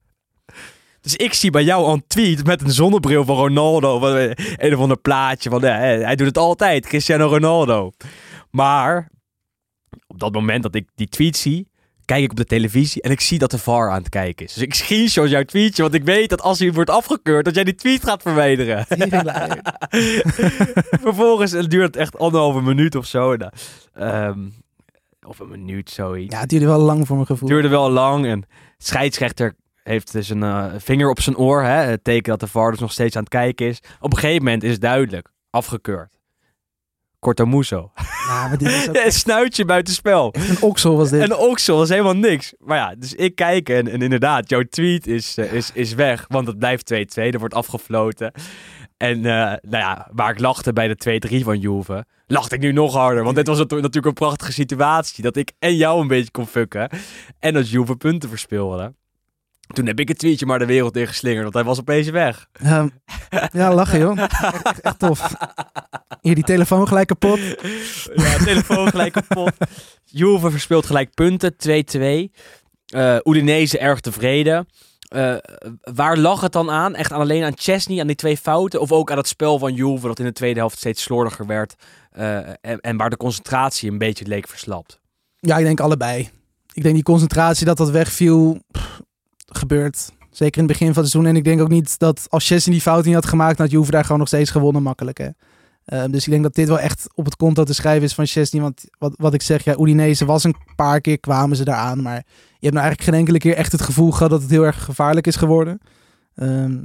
Dus ik zie bij jou een tweet met een zonnebril van Ronaldo. Van, eh, een of ander plaatje. Van, eh, hij doet het altijd. Cristiano Ronaldo. Maar op dat moment dat ik die tweet zie, kijk ik op de televisie en ik zie dat de VAR aan het kijken is. Dus ik screenshot jouw tweetje, want ik weet dat als hij wordt afgekeurd, dat jij die tweet gaat verwijderen. *laughs* Vervolgens het duurt het echt anderhalve minuut of zo. Nou, ehm, of een minuut, zoiets. Ja, het duurde wel lang voor mijn gevoel. Het duurde wel lang en scheidsrechter heeft dus een eh, vinger op zijn oor. Hè, het teken dat de VAR dus nog steeds aan het kijken is. Op een gegeven moment is het duidelijk. Afgekeurd. Corto Muso. Ja, maar dit is *laughs* ook Een snuitje buitenspel. een oksel was dit. En de oksel is helemaal niks. Maar ja, dus ik kijk en, en inderdaad, jouw tweet is, eh, is, is weg. Want het blijft 2-2, er wordt afgefloten. En eh, nou ja, waar ik lachte bij de 2-3 van Juve, lachte ik nu nog harder. Want dit was natu- natuurlijk een prachtige situatie. Dat ik en jou een beetje kon fucken. En dat Juve punten verspeelde. Toen heb ik het tweetje maar de wereld ingeslingerd, want hij was opeens weg. Ja, ja, lachen joh. Echt, echt, tof. Hier die telefoon gelijk kapot. Ja, telefoon gelijk kapot. Juve verspeelt gelijk punten, 2-2. Eh Udinese erg tevreden. Eh, waar lag het dan aan? Echt aan alleen aan Chesney, aan die twee fouten? Of ook aan het spel van Juve, dat in de tweede helft steeds slordiger werd. eh, en, en waar de concentratie een beetje leek verslapt. Ja, ik denk allebei. Ik denk die concentratie dat dat wegviel, pff, gebeurt. Zeker in het begin van het seizoen. En ik denk ook niet dat als Chesney die fout niet had gemaakt, had Juve daar gewoon nog steeds gewonnen makkelijk. Hè? Ehm, dus ik denk dat dit wel echt op het konto te schrijven is van Chesney. Want wat, wat ik zeg, ja, Udinese was een paar keer kwamen ze daaraan. Maar je hebt nou eigenlijk geen enkele keer echt het gevoel gehad dat het heel erg gevaarlijk is geworden. Ehm,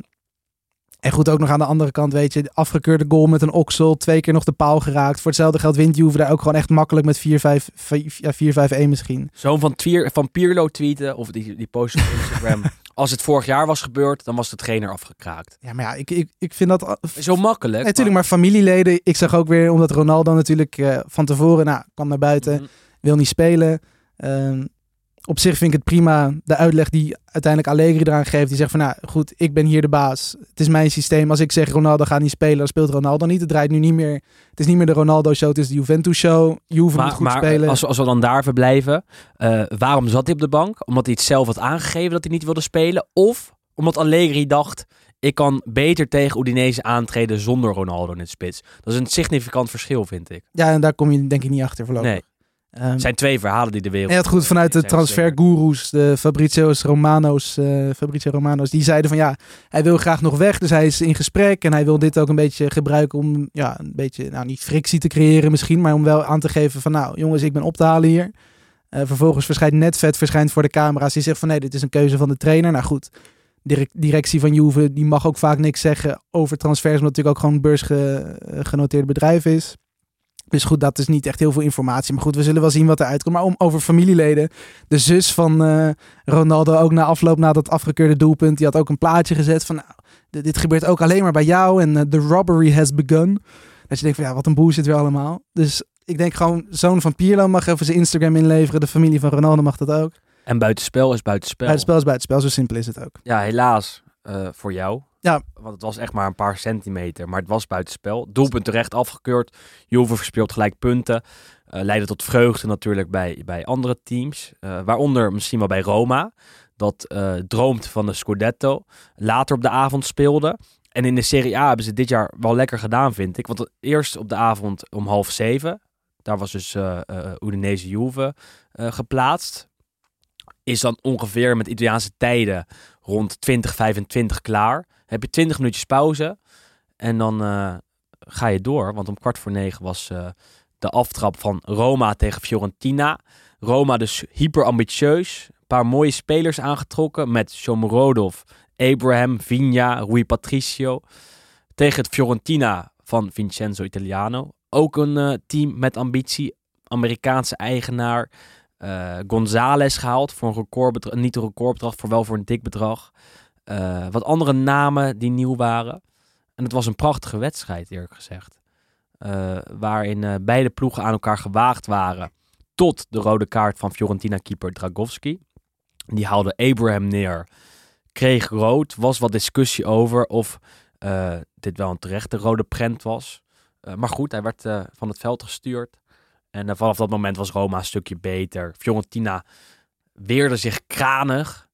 en goed, ook nog aan de andere kant, weet je, de afgekeurde goal met een oksel. Twee keer nog de paal geraakt. Voor hetzelfde geld wint Juve daar ook gewoon echt makkelijk met 4-5 ja, 4-5-1 misschien. Zo'n van, Twier, van Pierlo tweeten, of die, die post op Instagram. *laughs* Als het vorig jaar was gebeurd, dan was de trainer afgekraakt. Ja, maar ja, ik, ik, ik vind dat... Zo makkelijk. Natuurlijk, maar familieleden. Ik zag ook weer, omdat Ronaldo natuurlijk eh, van tevoren nou, kwam naar buiten, Mhm. wil niet spelen. Ehm, op zich vind ik het prima, de uitleg die uiteindelijk Allegri eraan geeft. Die zegt van, nou goed, ik ben hier de baas. Het is mijn systeem. Als ik zeg Ronaldo gaat niet spelen, dan speelt Ronaldo niet. Het draait nu niet meer. Het is niet meer de Ronaldo-show, het is de Juventus-show. Juve moet goed maar spelen. als, we- als we dan daar verblijven, eh, waarom zat hij op de bank? Omdat hij het zelf had aangegeven dat hij niet wilde spelen? Of omdat Allegri dacht, ik kan beter tegen Udinese aantreden zonder Ronaldo in het spits? Dat is een significant verschil, vind ik. Ja, en daar kom je denk ik niet achter voorlopig. Nee, Het zijn twee verhalen die de wereld... En het goed vanuit de transfergoeroes, de Fabrizio's Romano's, eh Fabrizio Romano's, die zeiden van ja, hij wil graag nog weg, dus hij is in gesprek en hij wil dit ook een beetje gebruiken om ja, een beetje, nou niet frictie te creëren misschien, maar om wel aan te geven van nou jongens, ik ben op te halen hier. Eh, vervolgens verschijnt Netvet, verschijnt voor de camera's, die zegt van nee, dit is een keuze van de trainer. Nou goed, direct, directie van Juve, die mag ook vaak niks zeggen over transfers, omdat het natuurlijk ook gewoon een beursgenoteerd bedrijf is. Dus goed, dat is niet echt heel veel informatie. Maar goed, we zullen wel zien wat eruit komt. Maar om over familieleden. De zus van eh, Ronaldo, ook na afloop, na dat afgekeurde doelpunt, die had ook een plaatje gezet van, nou, dit, dit gebeurt ook alleen maar bij jou en eh, the robbery has begun. Dat je denkt van, ja, wat een bullshit weer allemaal. Dus ik denk gewoon, zoon van Pierlo mag even zijn Instagram inleveren. De familie van Ronaldo mag dat ook. En buitenspel is buitenspel. Buitenspel is buitenspel, zo simpel is het ook. Ja, helaas eh, voor jou. Ja. Want het was echt maar een paar centimeter. Maar het was buitenspel. Doelpunt terecht afgekeurd. Juve verspeelt gelijk punten. Eh leidde tot vreugde natuurlijk bij, bij andere teams. Eh, waaronder misschien wel bij Roma. Dat eh, droomt van de Scudetto. Later op de avond speelde. en in de Serie A hebben ze dit jaar wel lekker gedaan, vind ik. Want eerst op de avond om half zeven. Daar was dus eh, Udinese Juve geplaatst. Is dan ongeveer met Italiaanse tijden rond 2025 klaar. Heb je 20 minuutjes pauze. En dan eh, ga je door. Want om kwart voor negen was eh, de aftrap van Roma tegen Fiorentina. Roma dus hyper ambitieus. Een paar mooie spelers aangetrokken. Met Shomurodov, Abraham, Vigna, Rui Patricio. Tegen het Fiorentina van Vincenzo Italiano. Ook een eh, team met ambitie. Amerikaanse eigenaar. eh Gonzales gehaald voor een recordbedrag. Niet een recordbedrag, voor wel voor een dik bedrag. Eh, wat andere namen die nieuw waren. En het was een prachtige wedstrijd, eerlijk gezegd. Eh, waarin eh, beide ploegen aan elkaar gewaagd waren. Tot de rode kaart van Fiorentina-keeper Dragowski. Die haalde Abraham neer. Kreeg rood. Was wat discussie over of dit wel een terechte rode prent was. Maar goed, hij werd van het veld gestuurd. En vanaf dat moment was Roma een stukje beter. Fiorentina weerde zich kranig.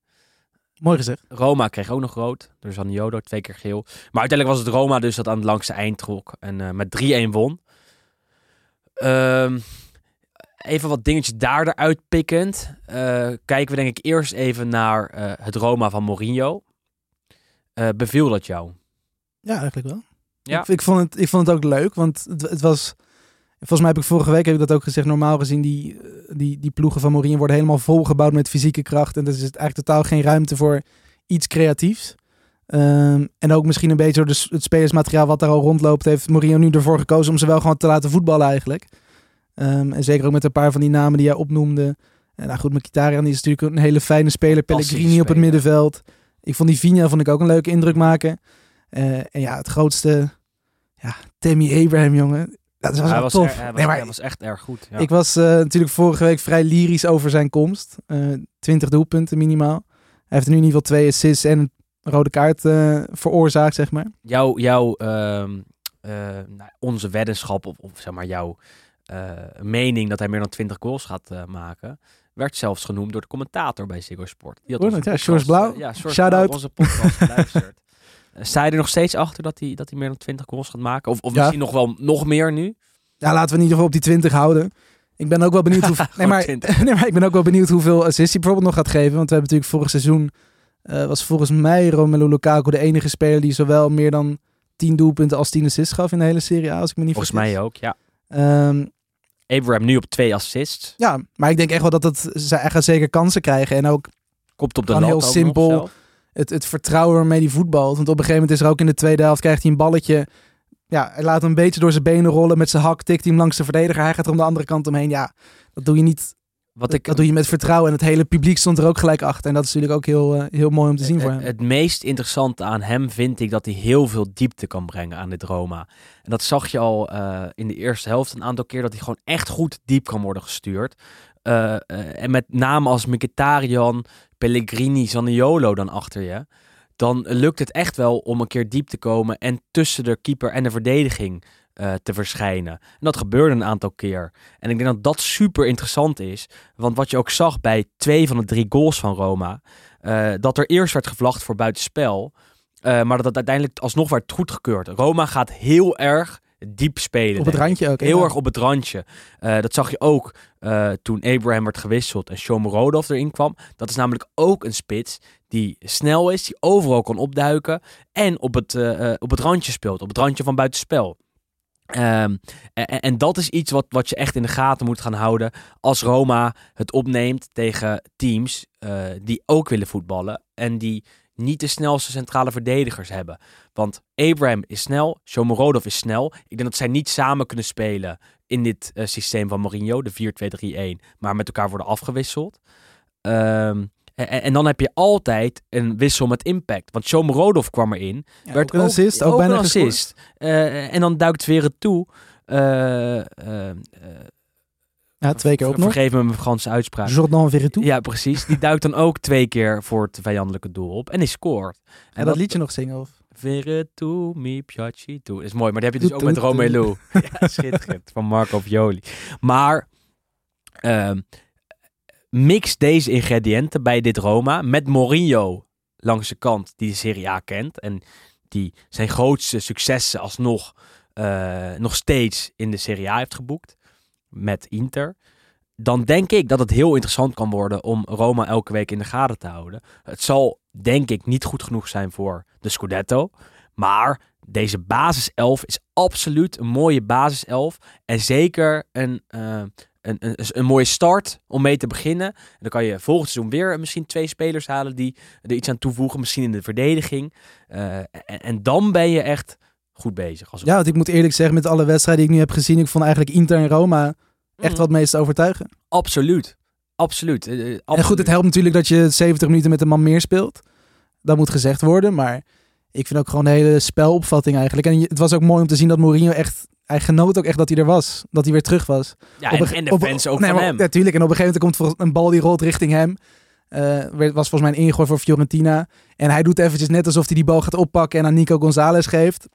Mooi gezegd. Roma kreeg ook nog rood. Door Zaniolo, twee keer geel. Maar uiteindelijk was het Roma dus dat aan het langste eind trok. En eh, met 3-1 won. Ehm, even wat dingetjes daar eruit pikkend. Eh, kijken we denk ik eerst even naar eh, het Roma van Mourinho. Beviel dat jou? Ja, eigenlijk wel. Ja. Ik, ik, vond het, ik vond het ook leuk, want het, het was... Volgens mij heb ik vorige week heb ik dat ook gezegd. Normaal gezien, die, eh, die, die ploegen van Mourinho worden helemaal volgebouwd met fysieke kracht. En er is eigenlijk totaal geen ruimte voor iets creatiefs. Ehm, en ook misschien een beetje door het spelersmateriaal wat daar al rondloopt, heeft Mourinho nu ervoor gekozen om ze wel gewoon te laten voetballen eigenlijk. Ehm, en zeker ook met een paar van die namen die jij opnoemde. En nou goed, Mkhitaryan is natuurlijk een hele fijne speler. Pellegrini op het middenveld. Ik vond die Vigna vond ik ook een leuke indruk maken. Eh, en ja, het grootste, ja, Tammy Abraham, jongen. Dat was hij, was tof. er- hij, was, Nee, maar hij was echt erg goed. Ja. Ik was eh, natuurlijk vorige week vrij lyrisch over zijn komst. Eh 20 doelpunten minimaal. Hij heeft nu in ieder geval twee assists en een rode kaart eh, veroorzaakt, zeg maar. jouw, jouw ehm, eh, nou, onze weddenschap of, of zeg maar jouw mening dat hij meer dan 20 goals gaat maken, werd zelfs genoemd door de commentator bij Ziggo Sport. Die had dat? Ja, George Blauw. ja, Shout-out. Onze podcast geluisterd. *laughs* Sta je er nog steeds achter dat hij, dat hij meer dan 20 goals gaat maken? Of, of Ja. misschien nog wel nog meer nu? Ja, laten we in ieder geval op die 20 houden. Ik ben ook wel benieuwd *laughs* hoe. nee, maar, 20. *laughs* nee, maar ik ben ook wel benieuwd hoeveel assists hij bijvoorbeeld nog gaat geven. Want we hebben natuurlijk vorig seizoen. eh, was volgens mij Romelu Lukaku de enige speler die zowel meer dan 10 doelpunten als 10 assists gaf in de hele Serie A. Als ik me niet Volgens vergis. mij ook, ja. Ehm, Abraham nu op twee assists. ja, maar ik denk echt wel dat het, gaat zeker kansen krijgen. En ook Komt op de lat heel simpel. Het, het vertrouwen waarmee hij voetbalt. Want op een gegeven moment is er ook in de tweede helft krijgt hij een balletje. Ja, hij laat hem een beetje door zijn benen rollen. Met zijn hak tikt hij hem langs de verdediger. Hij gaat er om de andere kant omheen. Ja, dat doe je niet. Wat ik, dat doe je met vertrouwen. En het hele publiek stond er ook gelijk achter. En dat is natuurlijk ook heel, eh, heel mooi om te zien voor het, hem. het meest interessante aan hem vind ik dat hij heel veel diepte kan brengen aan dit Roma. En dat zag je al eh, in de eerste helft een aantal keer dat hij gewoon echt goed diep kan worden gestuurd. Eh, en met namen als Mkhitaryan, Pellegrini, Zaniolo dan achter je. Dan lukt het echt wel om een keer diep te komen en tussen de keeper en de verdediging eh, te verschijnen. En dat gebeurde een aantal keer. En ik denk dat dat super interessant is. Want wat je ook zag bij twee van de drie goals van Roma. eh, dat er eerst werd gevlacht voor buitenspel. eh, maar dat het uiteindelijk alsnog werd goedgekeurd. Roma gaat heel erg diep spelen. Op het randje ook. Heel Ja. erg op het randje. Eh, dat zag je ook eh, toen Abraham werd gewisseld en Shomurodov erin kwam. Dat is namelijk ook een spits die snel is, die overal kan opduiken en op het, eh, op het randje speelt, op het randje van buitenspel. Ehm, en, en dat is iets wat, wat je echt in de gaten moet gaan houden als Roma het opneemt tegen teams die ook willen voetballen en die niet de snelste centrale verdedigers hebben. Want Abraham is snel, Shomurodov is snel. Ik denk dat zij niet samen kunnen spelen in dit eh, systeem van Mourinho, de 4-2-3-1, maar met elkaar worden afgewisseld. Ehm, en, en dan heb je altijd een wissel met impact. Want Shomurodov kwam erin. Ja, werd ook een assist. Ook, bijna een assist. Eh, en dan duikt weer het toe. Eh, Ja, twee keer ook nog. Vergeef me mijn Franse uitspraak. Jordan Veretout. Ja, precies. Die duikt dan ook twee keer voor het vijandelijke doel op. En die scoort. En dat liedje nog zingen. Of... Veretu mi piaci tu. Is mooi, maar dat heb je dus ook met Romelu. *laughs* ja, schitterend. Van Marco Violi. Maar ehm, mix deze ingrediënten bij dit Roma met Mourinho langs de kant die de Serie A kent. En die zijn grootste successen alsnog eh, nog steeds in de Serie A heeft geboekt met Inter. Dan denk ik dat het heel interessant kan worden om Roma elke week in de gaten te houden. Het zal denk ik niet goed genoeg zijn voor de Scudetto. Maar deze basiself is absoluut een mooie basiself. En zeker een, eh, een, een, een mooie start om mee te beginnen. En dan kan je volgend seizoen weer misschien twee spelers halen die er iets aan toevoegen. Misschien in de verdediging. Eh, en, en dan ben je echt goed bezig. Ja, want ik moet eerlijk zeggen, met alle wedstrijden die ik nu heb gezien, ik vond eigenlijk Inter en Roma echt Mhm. wat meest overtuigen. Absoluut. Absoluut. Eh, eh, En goed, het helpt natuurlijk dat je 70 minuten met een man meer speelt. Dat moet gezegd worden, maar ik vind ook gewoon de hele spelopvatting eigenlijk. En het was ook mooi om te zien dat Mourinho echt, hij genoot ook echt dat hij er was. Dat hij weer terug was. Ja, Op en, een- en de op- fans ook nee, van hem. Natuurlijk, en op een gegeven moment komt een bal die rolt richting hem. Eh, was volgens mij een ingooi voor Fiorentina. En hij doet eventjes net alsof hij die bal gaat oppakken en aan Nico González geeft.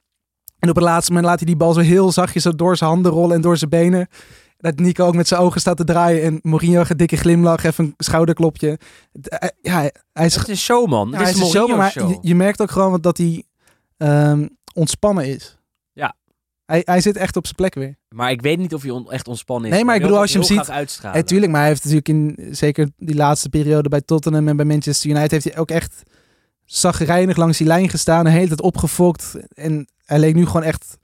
En op het laatste moment laat hij die bal zo heel zachtjes zo door zijn handen rollen en door zijn benen. Dat Nico ook met zijn ogen staat te draaien en Mourinho een dikke glimlach, even een schouderklopje. Hij- Ja, hij- is, Het is een showman. ja, hij is is een showman, maar show. je, je merkt ook gewoon dat hij ehm, ontspannen is. Ja. Hij, hij zit echt op zijn plek weer. Maar ik weet niet of hij on- echt ontspannen is. Nee, maar ik bedoel, als je hem ziet- uitstralen. Ja, tuurlijk, maar hij heeft natuurlijk in zeker die laatste periode bij Tottenham en bij Manchester United heeft hij ook echt zagrijnig langs die lijn gestaan, de hele tijd opgefokt en hij leek nu gewoon echt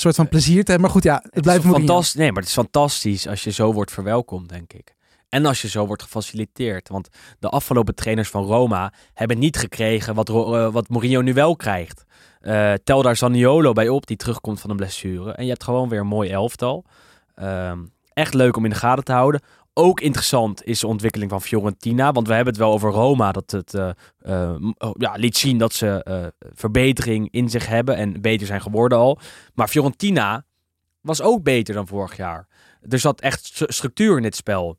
soort van plezier te hebben. Maar goed, ja, het, Het blijft fantastisch. Nee, maar het is fantastisch als je zo wordt verwelkomd, denk ik. En als je zo wordt gefaciliteerd. Want de afgelopen trainers van Roma hebben niet gekregen wat, eh, wat Mourinho nu wel krijgt. Eh, tel daar Zaniolo bij op, die terugkomt van een blessure. En je hebt gewoon weer een mooi elftal. Ehm, echt leuk om in de gaten te houden. Ook interessant is de ontwikkeling van Fiorentina. Want we hebben het wel over Roma. Dat het eh, eh, oh, ja, liet zien dat ze eh, verbetering in zich hebben. En beter zijn geworden al. Maar Fiorentina was ook beter dan vorig jaar. Er zat echt st- structuur in dit spel.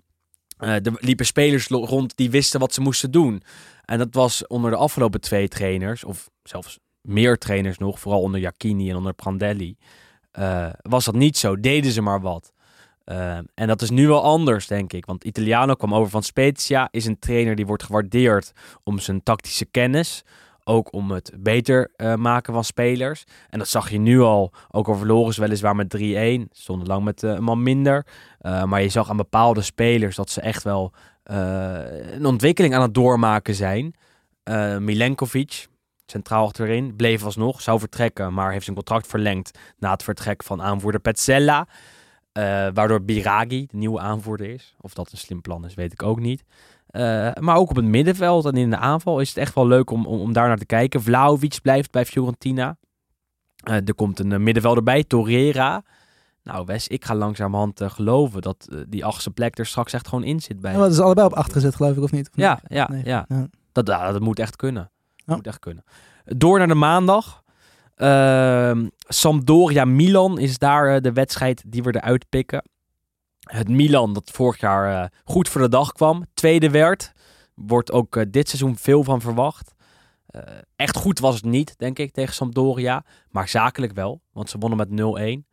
Er liepen spelers rond die wisten wat ze moesten doen. En dat was onder de afgelopen twee trainers, of zelfs meer trainers nog, vooral onder Jacchini en onder Prandelli, was dat niet zo. Deden ze maar wat. Eh, en dat is nu wel anders, denk ik. Want Italiano kwam over van Spezia, is een trainer die wordt gewaardeerd om zijn tactische kennis. Ook om het beter eh, maken van spelers. En dat zag je nu al. Ook al verloren ze weliswaar met 3-1. Stonden lang met eh, een man minder. Uh, maar je zag aan bepaalde spelers dat ze echt wel uh, een ontwikkeling aan het doormaken zijn. Uh, Milenkovic, centraal achterin, bleef alsnog. Zou vertrekken, maar heeft zijn contract verlengd na het vertrek van aanvoerder Petzella. Uh, waardoor Biragi de nieuwe aanvoerder is. Of dat een slim plan is, weet ik ook niet. Uh, maar ook op het middenveld en in de aanval is het echt wel leuk om, om, om daar naar te kijken. Vlaovic blijft bij Fiorentina. Uh, er komt een middenvelder bij, Torreira. Nou Wes, ik ga langzamerhand geloven dat die achtste plek er straks echt gewoon in zit bij. Ja, dat is allebei op acht gezet geloof ik, of niet? Of ja, ja, nee. ja, ja. Dat, dat moet echt kunnen. Moet echt kunnen. Door naar de maandag. Uh, Sampdoria-Milan is daar uh, de wedstrijd die we eruit pikken. Het Milan dat vorig jaar uh, goed voor de dag kwam. Tweede werd. Wordt ook uh, dit seizoen veel van verwacht. Echt goed was het niet, denk ik, tegen Sampdoria. Maar zakelijk wel, want ze wonnen met 0-1.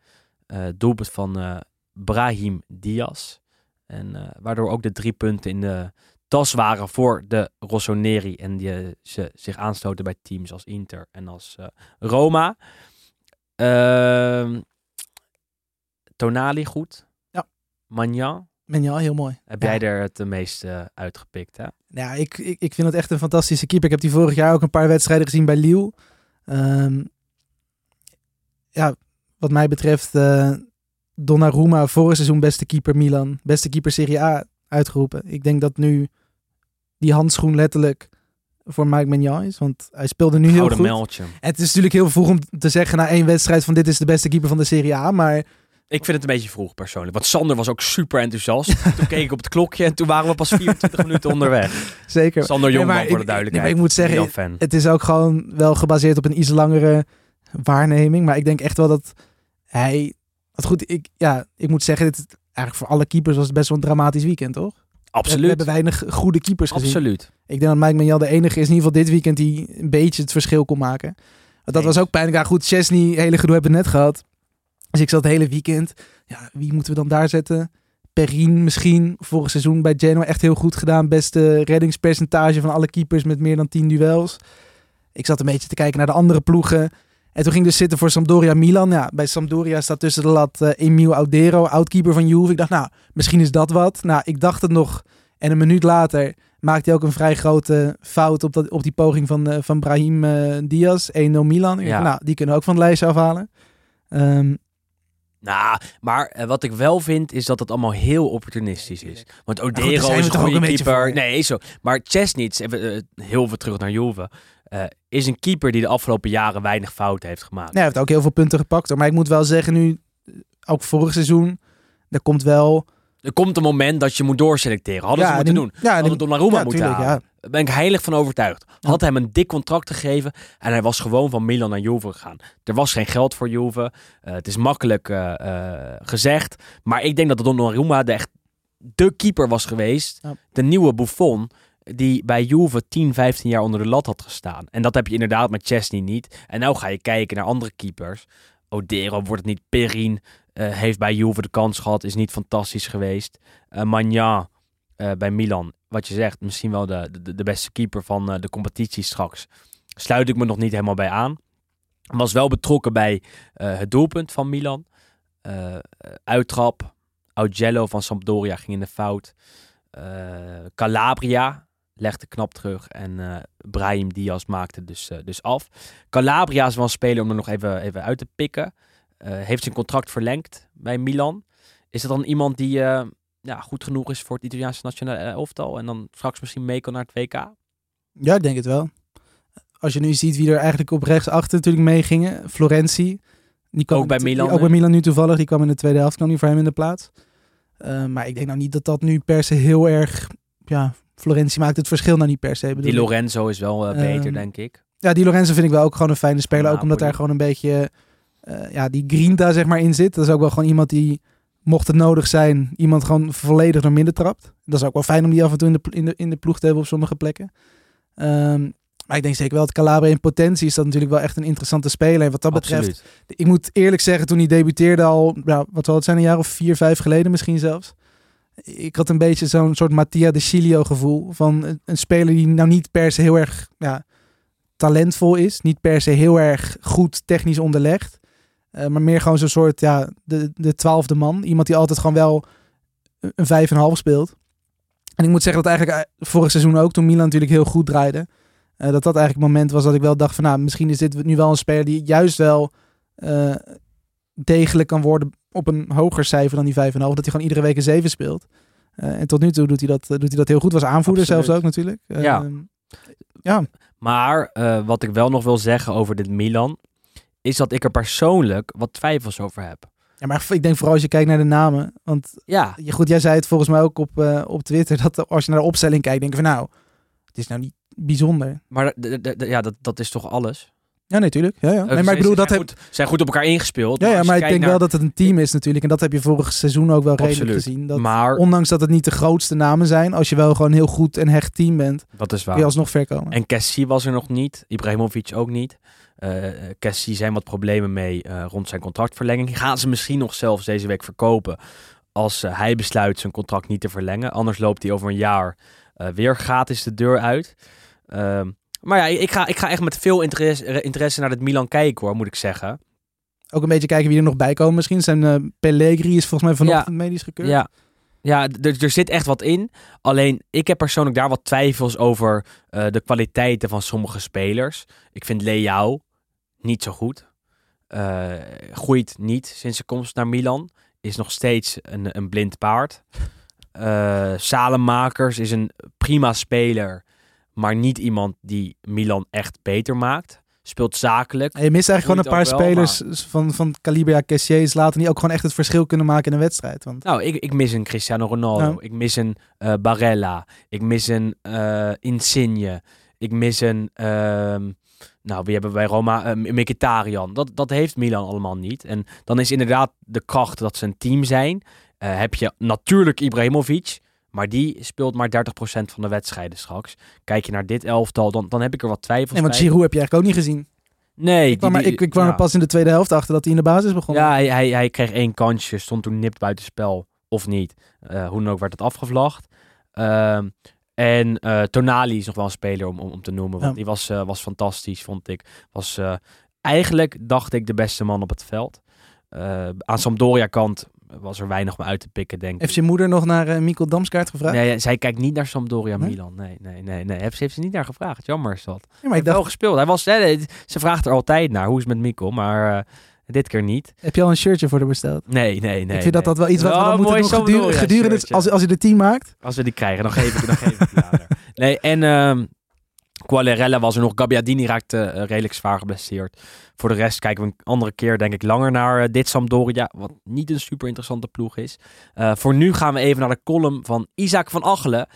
Uh, doelpunt van Brahim Diaz. En waardoor ook de drie punten in de tas waren voor de Rossoneri. En die ze zich aanstoten bij teams als Inter en als uh, Roma. Uh, Tonali goed. Ja. Magnan. Magnan, heel mooi. Heb ja. jij er het meest uh, uitgepikt, hè? Ja, ik, ik, ik vind het echt een fantastische keeper. Ik heb die vorig jaar ook een paar wedstrijden gezien bij Lille. Um, ja, wat mij betreft Donnarumma vorig seizoen beste keeper Milan. Beste keeper Serie A uitgeroepen. Ik denk dat nu die handschoen letterlijk voor Mike Magnan is. Want hij speelde nu heel Oude goed. Meldje. En het is natuurlijk heel vroeg om te zeggen na één wedstrijd van dit is de beste keeper van de Serie A. Maar ik vind het een beetje vroeg persoonlijk. Want Sander was ook super enthousiast. *laughs* toen keek ik op het klokje en toen waren we pas 24 minuten onderweg. *laughs* Zeker. Sander Jongman nee, voor de duidelijkheid. Nee, ik moet zeggen, fan. het is ook gewoon wel gebaseerd op een iets langere waarneming. Maar ik denk echt wel dat hij... Wat goed, ik, ja, ik moet zeggen, dit, eigenlijk voor alle keepers was het best wel een dramatisch weekend, toch? Absoluut. We hebben weinig goede keepers gezien. Absoluut. Ik denk dat Mike Manjal de enige is, in ieder geval dit weekend, die een beetje het verschil kon maken. Dat Eens. was ook pijnlijk. Ja, goed, Chesney, hele gedoe hebben we net gehad. Dus ik zat het hele weekend. Ja, wie moeten we dan daar zetten? Perrin misschien. Vorig seizoen bij Genoa echt heel goed gedaan. Beste reddingspercentage van alle keepers met meer dan 10 duels. Ik zat een beetje te kijken naar de andere ploegen. En toen ging dus zitten voor Sampdoria Milan. Ja, bij Sampdoria staat tussen de lat eh Emil Audero, outkeeper van Juve. Ik dacht, nou, misschien is dat wat. Nou, ik dacht het nog. En een minuut later maakte hij ook een vrij grote fout op, dat, op die poging van, eh, van Brahim eh, Diaz. 1-0 Milan. Ja. dacht, nou, die kunnen we ook van het lijstje afhalen. Ehm, Nou, maar wat ik wel vind is dat het allemaal heel opportunistisch is. Want Odero we is een goede keeper. Nee, zo. Maar even eh, heel veel terug naar Juve, eh, is een keeper die de afgelopen jaren weinig fouten heeft gemaakt. nee, hij heeft ook heel veel punten gepakt. Maar ik moet wel zeggen nu, eh, ook vorig seizoen, er komt wel... Er komt een moment dat je moet doorselecteren. Hadden ze ja, moeten die- doen. Ja, Hadden Donnarumma ja, moeten tuurlijk, halen. ja. Daar ben ik heilig van overtuigd. Had hem een dik contract gegeven en hij was gewoon van Milan naar Juve gegaan. Er was geen geld voor Juve. Eh, het is makkelijk gezegd. Maar ik denk dat Donnarumma de, echt de keeper was geweest. De nieuwe Buffon. Die bij Juve 10, 15 jaar onder de lat had gestaan. En dat heb je inderdaad met Chesney niet. En nou ga je kijken naar andere keepers. Odero wordt het niet. Perrin eh, heeft bij Juve de kans gehad. Is niet fantastisch geweest. Eh, bij Milan. Wat je zegt, misschien wel de, de, de beste keeper van de competitie straks. Sluit ik me nog niet helemaal bij aan. Was wel betrokken bij het doelpunt van Milan. Uittrap. Augello van Sampdoria ging in de fout. Calabria legde knap terug. En eh Brahim Diaz maakte dus, eh, dus af. Calabria is wel een speler om er nog even, even uit te pikken. Eh, heeft zijn contract verlengd bij Milan. Is dat dan iemand die ja, goed genoeg is voor het Italiaanse nationale elftal? En dan straks misschien mee kan naar het WK? Ja, ik denk het wel. Als je nu ziet wie er eigenlijk op rechts achter natuurlijk meegingen. Florenzi. Die kwam Ook bij Milan die- Ook nu. bij Milan nu toevallig. Die kwam in de tweede helft, kwam die voor hem in de plaats. Maar ik denk nou niet dat dat nu per se heel erg... Ja, Florenzi maakt het verschil nou niet per se. bedoel Die. Lorenzo is wel eh, beter, Ehm, denk ik. Ja, die Lorenzo vind ik wel ook gewoon een fijne speler. Ook omdat daar gewoon een beetje... eh, ja, die grinta zeg maar in zit. Dat is ook wel gewoon iemand die, mocht het nodig zijn... iemand gewoon volledig naar midden trapt. Dat is ook wel fijn om die af en toe in de, in de, in de ploeg te hebben op sommige plekken. Ehm, maar ik denk zeker wel dat Calabria in potentie is dat natuurlijk wel echt een interessante speler. En wat dat betreft, ik moet eerlijk zeggen, toen hij debuteerde al, nou, wat zal het zijn, een jaar of vier, vijf geleden misschien zelfs. Ik had een beetje zo'n soort Mattia de Chilio gevoel van een, speler die nou niet per se heel erg ja, talentvol is. Niet per se heel erg goed technisch onderlegd. eh, maar meer gewoon zo'n soort, ja, de, de twaalfde man. Iemand die altijd gewoon wel een vijf en half speelt. En ik moet zeggen dat eigenlijk eh, vorig seizoen ook, toen Milan natuurlijk heel goed draaide. eh, dat dat eigenlijk het moment was dat ik wel dacht van, nou, misschien is dit nu wel een speler die juist wel degelijk kan worden op een hoger cijfer dan die 5,5. Dat hij gewoon iedere week een 7 speelt. Eh, en tot nu toe doet hij dat, doet hij dat heel goed. Was aanvoerder Absoluut. zelfs ook natuurlijk. Eh, Ja. ja. Maar eh, wat ik wel nog wil zeggen over dit Milan... is dat ik er persoonlijk wat twijfels over heb. ja, maar ik denk vooral als je kijkt naar de namen. Want Ja, goed, jij zei het volgens mij ook op, eh, op Twitter. Dat als je naar de opstelling kijkt, denk je van nou, het is nou niet bijzonder. maar ja, dat, dat is toch alles? Ja, natuurlijk. Ja, ja. Nee, maar ik bedoel, dat heb, goed, zijn goed op elkaar ingespeeld. ja, ja, maar ik denk wel dat het een team is natuurlijk. En dat heb je vorig seizoen ook wel redelijk gezien. Dat, Maar Ondanks dat het niet de grootste namen zijn, als je wel gewoon heel goed en hecht team bent, dat is kun je waar. alsnog ver komen. En Cassie was er nog niet. Ibrahimovic ook niet. Cassie zijn wat problemen mee eh, rond zijn contractverlenging. Gaan ze misschien nog zelfs deze week verkopen als eh, hij besluit zijn contract niet te verlengen. Anders loopt hij over een jaar weer gratis de deur uit. Ehm, maar ja, ik ga, ik ga echt met veel interesse, interesse naar het Milan kijken hoor, moet ik zeggen. Ook een beetje kijken wie er nog bij komen misschien. Zijn eh, Pellegrini is volgens mij vanochtend medisch gekeurd. Ja, ja er, er zit echt wat in. Alleen, ik heb persoonlijk daar wat twijfels over eh, de kwaliteiten van sommige spelers. Ik vind Leao niet zo goed. Eh, groeit niet sinds zijn komst naar Milan. Is nog steeds een, een blind paard. Eh Salemakers is een prima speler. Maar niet iemand die Milan echt beter maakt. Speelt zakelijk. En je mist eigenlijk gewoon een paar wel, spelers van, van Calibria Cassiers later die ook gewoon echt het verschil kunnen maken in een wedstrijd. Want Nou, ik, ik mis een Cristiano Ronaldo. Ik mis een eh, Barella. Ik mis een eh, Insigne. Ik mis een... ehm, nou, wie hebben we bij Roma? Uh, Mkhitaryan. Dat, dat heeft Milan allemaal niet. En dan is inderdaad de kracht dat ze een team zijn. Heb je natuurlijk Ibrahimovic. Maar die speelt maar 30% van de wedstrijden straks. Kijk je naar dit elftal, dan, dan heb ik er wat twijfels nee, want. Giroud heb je eigenlijk ook niet gezien. Nee, Ik kwam, die- maar, ik, ik kwam ja. er pas in de tweede helft achter dat hij in de basis begon. Ja, hij, hij, hij kreeg één kansje, stond toen nipt buiten spel of niet. Eh, hoe dan ook werd het afgevlacht. Ehm, En eh, Tonali is nog wel een speler om, om, om te noemen. Want Ja. die was, eh, was fantastisch, vond ik. Was eigenlijk, dacht ik, de beste man op het veld. Aan Sampdoria kant was er weinig om uit te pikken, denk ik. Heeft je moeder nog naar eh Mikkel Damskaart gevraagd? Nee, zij kijkt niet naar Sampdoria Nee? Milan. Nee, nee, nee. nee. Heeft, ze heeft ze niet naar gevraagd. Jammer is dat. Ja, maar ik Hij heeft wel dacht, gespeeld. Hij was, hè, ze vraagt er altijd naar. Hoe is het met Mikkel? Maar eh, dit keer niet. heb je al een shirtje voor haar besteld? Nee, nee, nee. ik vind dat nee. dat wel iets wat we Oh, dan moeten mooi doen gedurende, als, als je de team maakt. Als we die krijgen, dan geef ik, dan geef ik. Nee, en ehm Quagliarella was er nog. Gabbiadini raakte eh, redelijk zwaar geblesseerd. Voor de rest kijken we een andere keer, denk ik, langer naar eh, dit Sampdoria. Wat niet een super interessante ploeg is. Eh, voor nu gaan we even naar de column van Isaac van Achelen.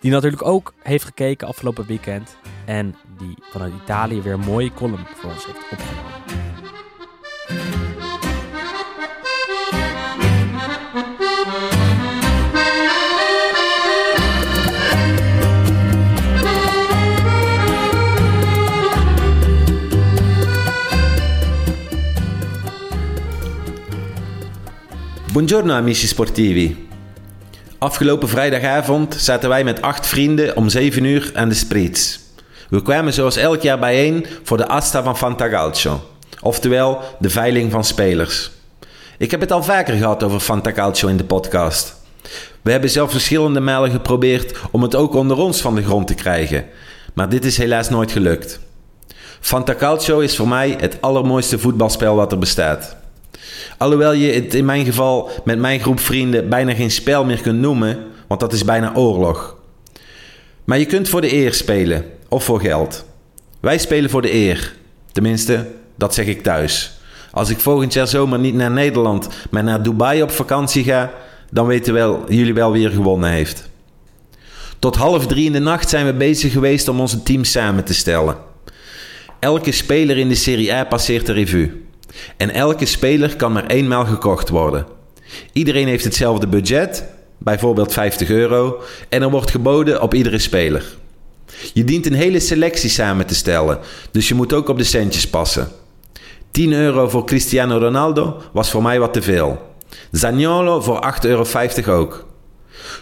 Die natuurlijk ook heeft gekeken afgelopen weekend. En die vanuit Italië weer een mooie column voor ons heeft opgenomen. Buongiorno amici sportivi. Afgelopen vrijdagavond zaten wij met acht vrienden om 7 uur aan de Spritz. We kwamen zoals elk jaar bijeen voor de Asta van Fantacalcio, oftewel de veiling van spelers. Ik heb het al vaker gehad over Fantacalcio in de podcast. We hebben zelf verschillende malen geprobeerd om het ook onder ons van de grond te krijgen, maar dit is helaas nooit gelukt. Fantacalcio is voor mij het allermooiste voetbalspel wat er bestaat. Alhoewel je het in mijn geval met mijn groep vrienden bijna geen spel meer kunt noemen, want dat is bijna oorlog. Maar je kunt voor de eer spelen, of voor geld. Wij spelen voor de eer. Tenminste, dat zeg ik thuis. Als ik volgend jaar zomer niet naar Nederland, maar naar Dubai op vakantie ga, dan weten wel, jullie wel wie er gewonnen heeft. Tot half drie in de nacht zijn we bezig geweest om onze team samen te stellen. Elke speler in de Serie A passeert de revue. En elke speler kan maar eenmaal gekocht worden. Iedereen heeft hetzelfde budget, bijvoorbeeld 50 euro, en er wordt geboden op iedere speler. Je dient een hele selectie samen te stellen, dus je moet ook op de centjes passen. 10 euro voor Cristiano Ronaldo was voor mij wat te veel. Zaniolo voor 8,50 euro ook.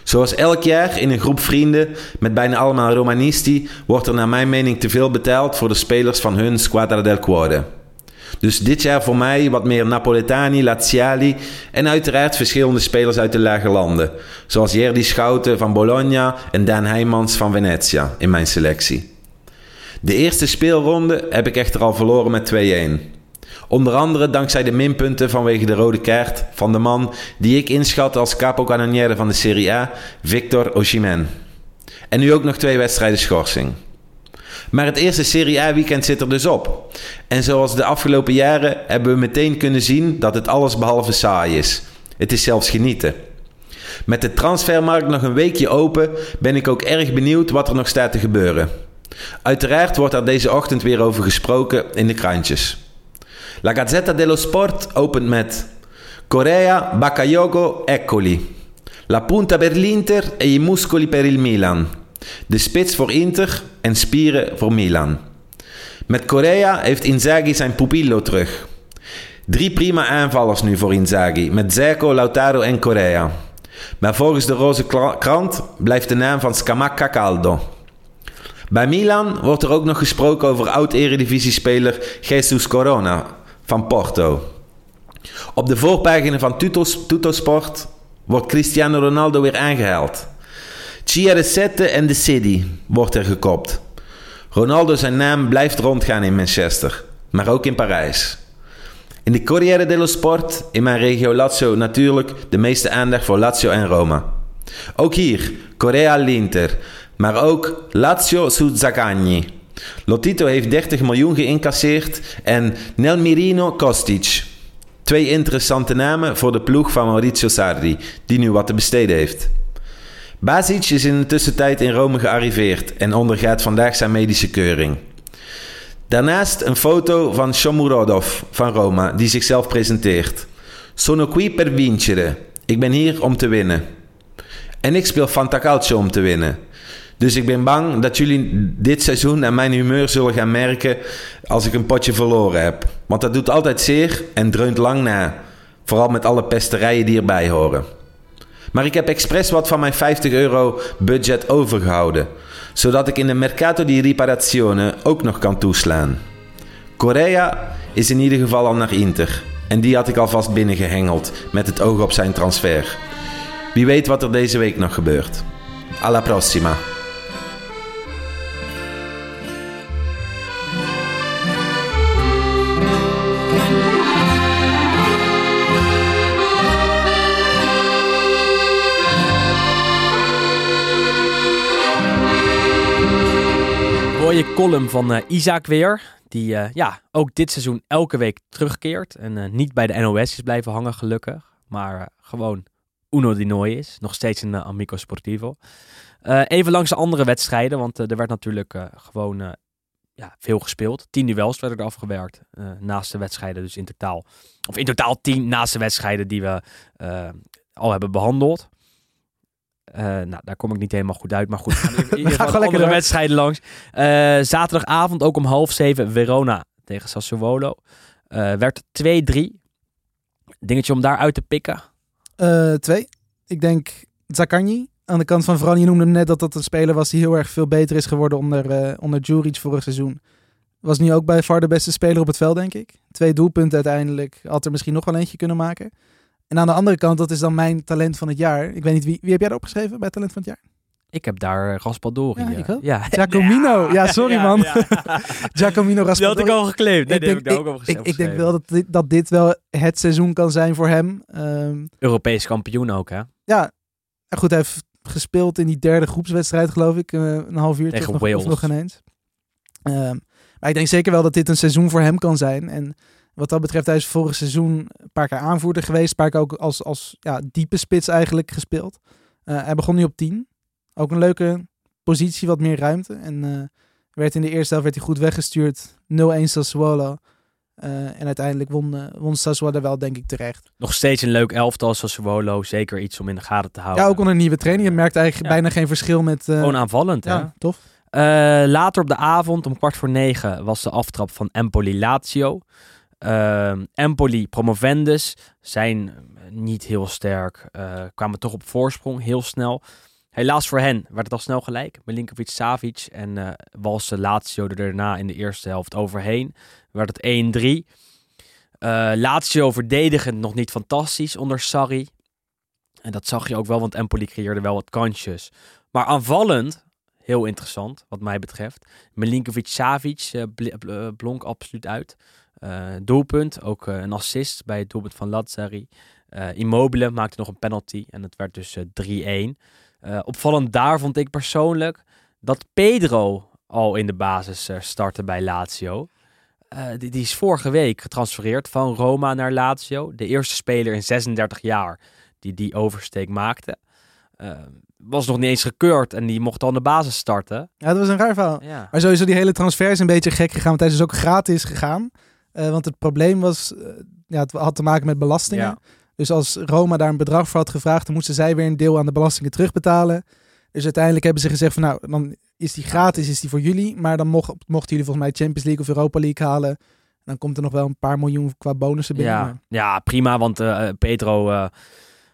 Zoals elk jaar in een groep vrienden met bijna allemaal Romanisti wordt er naar mijn mening te veel betaald voor de spelers van hun Squadra del Cuore. Dus dit jaar voor mij wat meer Napoletani, Laziali en uiteraard verschillende spelers uit de lage landen. Zoals Jerdy Schouten van Bologna en Daan Heijmans van Venezia in mijn selectie. De eerste speelronde heb ik echter al verloren met 2-1. Onder andere dankzij de minpunten vanwege de rode kaart van de man die ik inschat als capocannoniere van de Serie A, Victor Osimhen. En nu ook nog twee wedstrijden schorsing. Maar het eerste Serie A weekend zit er dus op. En zoals de afgelopen jaren hebben we meteen kunnen zien dat het alles behalve saai is. Het is zelfs genieten. Met de transfermarkt nog een weekje open ben ik ook erg benieuwd wat er nog staat te gebeuren. Uiteraard wordt er deze ochtend weer over gesproken in de krantjes. La Gazzetta dello Sport opent met Correa, Bakayoko, eccoli. La punta per l'Inter e i muscoli per il Milan. De spits voor Inter en spieren voor Milan. Met Correa heeft Inzaghi zijn pupillo terug. Drie prima aanvallers nu voor Inzaghi, met Zeko, Lautaro en Correa. Maar volgens de roze krant blijft de naam van Scamacca caldo. Bij Milan wordt er ook nog gesproken over oud-eredivisiespeler Jesus Corona van Porto. Op de voorpagina van Tutos, Tutosport wordt Cristiano Ronaldo weer aangehaald. CR7 en de City wordt er gekopt. Ronaldo zijn naam blijft rondgaan in Manchester, maar ook in Parijs. In de Corriere dello Sport, in mijn regio Lazio natuurlijk, de meeste aandacht voor Lazio en Roma. Ook hier, Correa l'Inter, maar ook Lazio su Zaccagni. Lotito heeft 30 miljoen geïncasseerd en Nel Mirino Kostic. Twee interessante namen voor de ploeg van Maurizio Sarri, die nu wat te besteden heeft. Basic is in de tussentijd in Rome gearriveerd en ondergaat vandaag zijn medische keuring. Daarnaast een foto van Shomurodov van Roma, die zichzelf presenteert. Sono qui per vincere. Ik ben hier om te winnen. En ik speel Fantacalcio om te winnen. Dus ik ben bang dat jullie dit seizoen aan mijn humeur zullen gaan merken als ik een potje verloren heb. Want dat doet altijd zeer en dreunt lang na. Vooral met alle pesterijen die erbij horen. Maar ik heb expres wat van mijn 50 euro budget overgehouden, zodat ik in de Mercato di Riparazione ook nog kan toeslaan. Correa is in ieder geval al naar Inter en die had ik alvast binnengehengeld met het oog op zijn transfer. Wie weet wat er deze week nog gebeurt. Alla prossima. Mooie column van eh, Isaac weer. Die eh, ja, ook dit seizoen elke week terugkeert. En eh, niet bij de NOS is blijven hangen, gelukkig. Maar gewoon Uno di Noi is. Nog steeds een Amico Sportivo. Even langs de andere wedstrijden. Want er werd natuurlijk gewoon ja, veel gespeeld. Tien duels werden er afgewerkt. naast de wedstrijden dus in totaal. Of in totaal tien naast de wedstrijden die we al hebben behandeld. Eh, nou, daar kom ik niet helemaal goed uit. Maar goed, *laughs* *laughs* we gaan gewoon lekker door. wedstrijden langs. Eh, zaterdagavond ook om half zeven Verona tegen Sassuolo. Eh, werd 2-3. Dingetje om daar uit te pikken. Eh, twee. Ik denk Zakanji. Aan de kant van Veron, je noemde net dat dat een speler was die heel erg veel beter is geworden onder, eh onder Djuric vorig seizoen. Was nu ook bij far de beste speler op het veld, denk ik. Twee doelpunten uiteindelijk. Had er misschien nog wel eentje kunnen maken. En aan de andere kant, dat is dan mijn talent van het jaar. Ik weet niet, wie, wie heb jij erop geschreven bij talent van het jaar? Ik heb daar Raspadori. Ja, eh, ik ook. Ja, Giacomino. *laughs* Ja, sorry Ja, man. ja. *laughs* Giacomino Die had Raspadori. ik al geclaimd. Nee, Ik denk- ik daar ook Ik, ik denk wel dat dit, dat dit wel het seizoen kan zijn voor hem. Ehm, Europees kampioen ook, hè? ja, goed, hij heeft gespeeld in die derde groepswedstrijd, geloof ik. eh, een half uur Tegen nog, Wales. nog ineens. Ehm, maar ik denk zeker wel dat dit een seizoen voor hem kan zijn. En wat dat betreft, hij is vorig seizoen een paar keer aanvoerder geweest. Een paar keer ook als, als ja, diepe spits eigenlijk gespeeld. Eh, hij begon nu op 10. Ook een leuke positie, wat meer ruimte. En eh, werd in de eerste helft werd hij goed weggestuurd. 0-1 Sassuolo. Eh, en uiteindelijk won, won Sassuolo wel, denk ik, terecht. Nog steeds een leuk elftal, Sassuolo. Zeker iets om in de gaten te houden. Ja, ook onder een nieuwe trainer. Je merkt eigenlijk Ja. bijna geen verschil met... Gewoon aanvallend, hè? ja, tof. Later op de avond, om kwart voor negen, was de aftrap van Empoli-Lazio. Ehm, Empoli, promovendus, zijn eh, niet heel sterk. eh, kwamen toch op voorsprong, heel snel. Helaas voor hen werd het al snel gelijk. Milinkovic-Savic en eh walste Lazio er daarna in de eerste helft overheen. Werd het 1-3. Eh, Lazio verdedigend nog niet fantastisch onder Sarri. En dat zag je ook wel, want Empoli creëerde wel wat kansjes. Maar aanvallend, heel interessant wat mij betreft. Milinkovic-Savic bl- bl- blonk absoluut uit. Eh, doelpunt, ook eh, een assist bij het doelpunt van Lazzari. Eh, Immobile maakte nog een penalty en het werd dus eh, 3-1. Eh, opvallend daar vond ik persoonlijk dat Pedro al in de basis startte bij Lazio. Die, die is vorige week getransfereerd van Roma naar Lazio. De eerste speler in 36 jaar die die oversteek maakte. Was nog niet eens gekeurd en die mocht al in de basis starten. Ja, dat was een raar verhaal. Ja. Maar sowieso die hele transfer is een beetje gek gegaan. Want hij is dus ook gratis gegaan. Eh, want het probleem was, eh, ja, het had te maken met belastingen. Ja. Dus als Roma daar een bedrag voor had gevraagd, dan moesten zij weer een deel aan de belastingen terugbetalen. Dus uiteindelijk hebben ze gezegd van nou, dan is die gratis, is die voor jullie. Maar dan mocht, mochten jullie volgens mij Champions League of Europa League halen. Dan komt er nog wel een paar miljoen qua bonussen binnen. Ja, prima, want eh, Pedro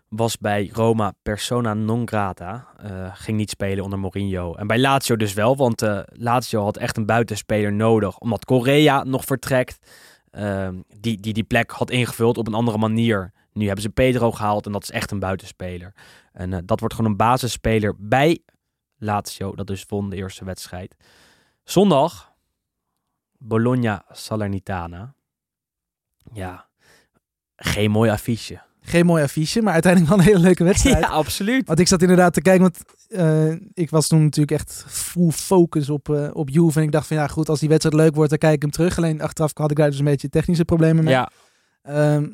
was bij Roma persona non grata. Eh, ging niet spelen onder Mourinho. En bij Lazio dus wel, want eh, Lazio had echt een buitenspeler nodig. Omdat Correa nog vertrekt. ehm, die, die die plek had ingevuld op een andere manier. Nu hebben ze Pedro gehaald en dat is echt een buitenspeler. En eh, dat wordt gewoon een basisspeler bij Lazio. Dat dus won de eerste wedstrijd. Zondag, Bologna Salernitana. Ja, geen mooi affiche. Geen mooi affiche, maar uiteindelijk wel een hele leuke wedstrijd. *laughs* Ja, absoluut. Want ik zat inderdaad te kijken, want eh, ik was toen natuurlijk echt full focus op, eh op Juve. En ik dacht van ja goed, als die wedstrijd leuk wordt, dan kijk ik hem terug. Alleen achteraf had ik daar dus een beetje technische problemen mee. Ja, Ehm, ik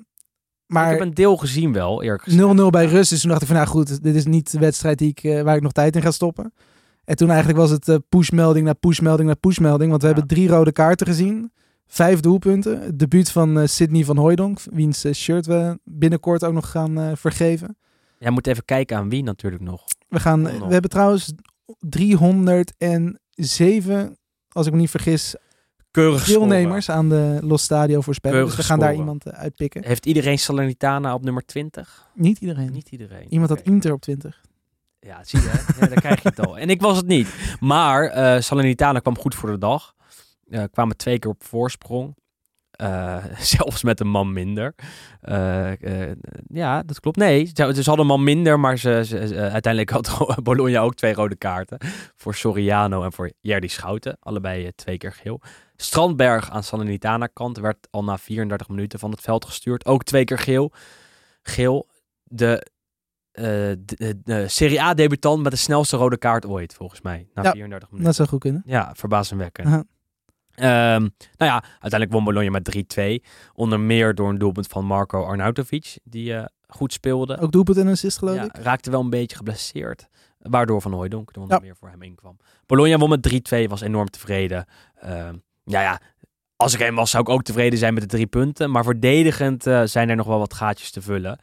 maar heb een deel gezien wel, eerlijk 0-0 gezegd. bij Ja. rust, dus toen dacht ik van nou goed, dit is niet de wedstrijd die ik, eh, waar ik nog tijd in ga stoppen. En toen eigenlijk was het pushmelding naar pushmelding naar pushmelding. Want we Ja. hebben drie rode kaarten gezien. Vijf doelpunten. Het debuut van eh, Sidney van Hooijdonk, wiens eh, shirt we binnenkort ook nog gaan eh, vergeven. Jij moet even kijken aan wie natuurlijk nog. We, gaan, we hebben trouwens 307, als ik me niet vergis, Keurig deelnemers aan de Los Stadio voorspellen. Dus we gaan daar iemand uitpikken. Heeft iedereen Salernitana op nummer 20? Niet iedereen. Niet iedereen. Iemand had. Inter op 20. Ja, zie je. Ja, daar krijg je het al. En ik was het niet. Maar eh Salernitana kwam goed voor de dag. Eh, kwamen twee keer op voorsprong. Eh, *laughs* zelfs met een man minder. Eh, ja, dat klopt. Nee, ze, ze hadden een man minder, maar ze, ze- ze- uiteindelijk had *laughs* Bologna ook twee rode kaarten. Voor Soriano en voor Jerdy Schouten. Allebei twee keer geel. Strandberg aan Salernitana kant werd al na 34 minuten van het veld gestuurd. Ook twee keer geel. Geel. De, de, Serie A debutant met de snelste rode kaart ooit, volgens mij. Na Ja, 34 minuten. Dat zou goed kunnen. Ja, verbazingwekkend. Aha. Ehm, nou ja, uiteindelijk won Bologna met 3-2. Onder meer door een doelpunt van Marco Arnautovic, die eh, goed speelde. Ook doelpunt en assist geloof Ja, ik. raakte wel een beetje geblesseerd. Waardoor Van Hooijdonk er onder Ja. meer voor hem inkwam. Bologna won met 3-2, was enorm tevreden. Ehm, ja, ja, als ik hem was, zou ik ook tevreden zijn met de drie punten. Maar verdedigend eh, zijn er nog wel wat gaatjes te vullen.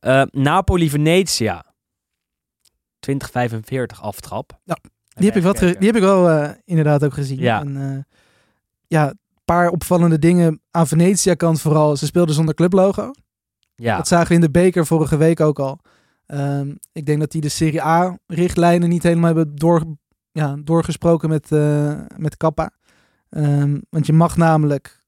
Eh, Napoli-Venetia. 2045 aftrap. Ja, Die heb ik, die heb ik wel eh, inderdaad ook gezien. Ja. En, ja, een paar opvallende dingen aan Venetia kant vooral. Ze speelden zonder clublogo. Ja, Dat zagen we in de beker vorige week ook al. Ehm, ik denk dat die de Serie A-richtlijnen niet helemaal hebben door, ja, doorgesproken met, eh met Kappa. Ehm, want je mag namelijk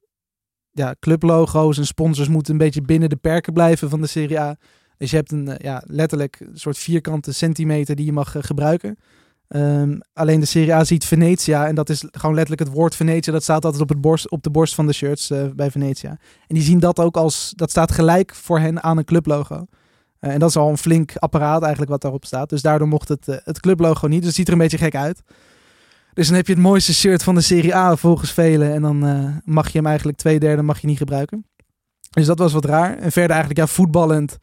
ja, clublogo's en sponsors moeten een beetje binnen de perken blijven van de Serie A. Dus je hebt een eh, ja, letterlijk een soort vierkante centimeter die je mag eh, gebruiken. Ehm, alleen de Serie A ziet Venetia en dat is gewoon letterlijk het woord Venetia. Dat staat altijd op, het borst, op de borst van de shirts eh, bij Venetia. En die zien dat ook als, dat staat gelijk voor hen aan een clublogo. Eh, en dat is al een flink apparaat eigenlijk wat daarop staat. Dus daardoor mocht het, eh, het clublogo niet. Dus het ziet er een beetje gek uit. Dus dan heb je het mooiste shirt van de Serie A volgens velen. En dan mag je hem eigenlijk twee derde mag je niet gebruiken. Dus dat was wat raar. En verder eigenlijk ja, voetballend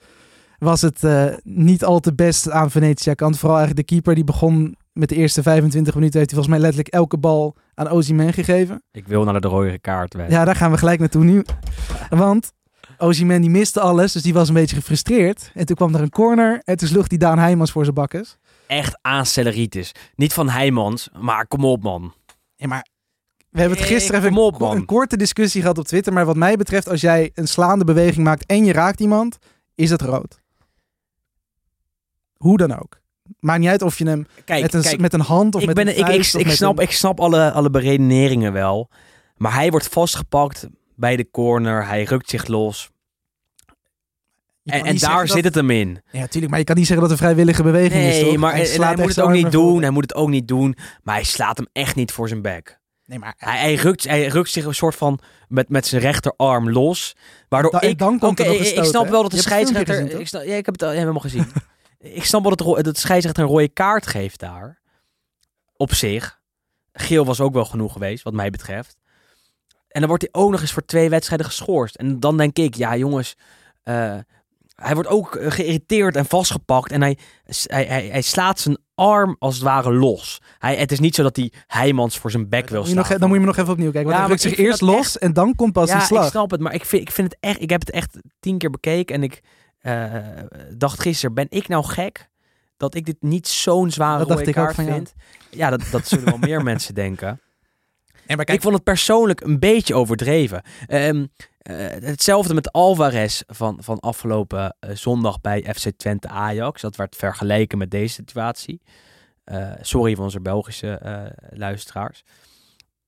was het niet al te best aan Venetia kant. Vooral eigenlijk de keeper die begon met de eerste 25 minuten. Heeft hij volgens mij letterlijk elke bal aan Ozyman gegeven. ik wil naar de rode kaart. Ja, daar gaan we gelijk naartoe nu. Want Ozyman die miste alles, dus die was een beetje gefrustreerd. En toen kwam er een corner en toen sloeg die Daan Heijmans voor zijn bakkes. Echt aanstelleritis. Niet van Heijmans, maar kom op man. Ja, maar we hebben het Hey, gisteren even op, een korte discussie gehad op Twitter. Maar wat mij betreft, als jij een slaande beweging maakt en je raakt iemand, is het rood. Hoe dan ook. Maakt niet uit of je hem Kijk, met, een, kijk met een hand of ik, met ben, een ik, ik, vuist of ik, met snap, een- ik snap alle, alle beredeneringen wel. Maar hij wordt vastgepakt bij de corner. Hij rukt zich los. En, en daar zit het hem in. Ja, natuurlijk. Maar je kan niet zeggen dat het een vrijwillige beweging is, Nee, toch? maar Hij en slaat hij moet het ook niet doen. Hij moet het ook niet doen. Maar hij slaat hem echt niet voor zijn bek. Nee, maar Hij, hij, rukt, hij rukt zich een soort van met, met zijn rechterarm los. Waardoor ik... dan komt er Oké, nog een ik- ik snap hè? wel dat de scheidsrechter... gezien, ik snap, ja, ik heb het al helemaal gezien. *laughs* ik snap wel dat de scheidsrechter een rode kaart geeft daar. Op zich. Geel was ook wel genoeg geweest, wat mij betreft. En dan wordt hij ook nog eens voor twee wedstrijden geschorst. En dan denk ik, ja jongens... eh, hij wordt ook eh, geïrriteerd en vastgepakt. En hij, hij, hij, hij slaat zijn arm als het ware los. Hij, het is niet zo dat hij Heijmans voor zijn bek wil Dan moet, je nog, slaan. dan moet je me nog even opnieuw kijken. Want Ja, hij rukt maar zich eerst los en dan komt pas die ja, slag. ik snap het, maar ik vind, ik vind het echt. Ik heb het echt tien keer bekeken en ik eh, dacht gisteren: ben ik nou gek dat ik dit niet zo'n zware Dat rode kaart jou. vind? Ja, dat, dat zullen wel meer *laughs* mensen denken. Maar Ik vond het persoonlijk een beetje overdreven. Ehm, eh, hetzelfde met Alvarez van, van afgelopen eh, zondag bij FC Twente Ajax. Dat werd vergeleken met deze situatie. Eh, sorry voor onze Belgische eh, luisteraars.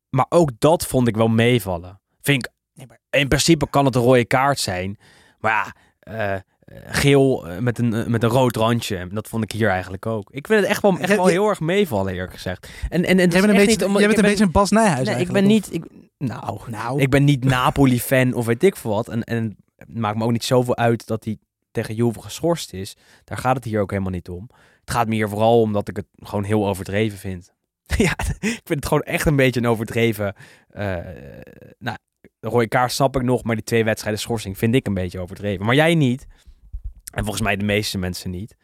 Maar ook dat vond ik wel meevallen. Vind ik, Nee, maar- in principe kan het een rode kaart zijn. Maar ja, geel eh, met een, eh, met een rood randje. Dat vond ik hier eigenlijk ook. Ik vind het echt wel, echt wel heel erg meevallen, eerlijk gezegd. En, en, en het Jij bent een beetje, niet om- jij bent een ben- beetje een Bas Nijhuis Nee, ik ben niet. Ik, nou, Nou, ik ben niet Napoli-fan of weet ik veel wat. En, en het maakt me ook niet zoveel uit dat hij tegen Juve geschorst is. Daar gaat het hier ook helemaal niet om. Het gaat me hier vooral om dat ik het gewoon heel overdreven vind. *laughs* ja, ik vind het gewoon echt een beetje een overdreven. eh nou, de rode kaart snap ik nog, maar die twee wedstrijden schorsing vind ik een beetje overdreven. Maar jij niet. En volgens mij de meeste mensen niet.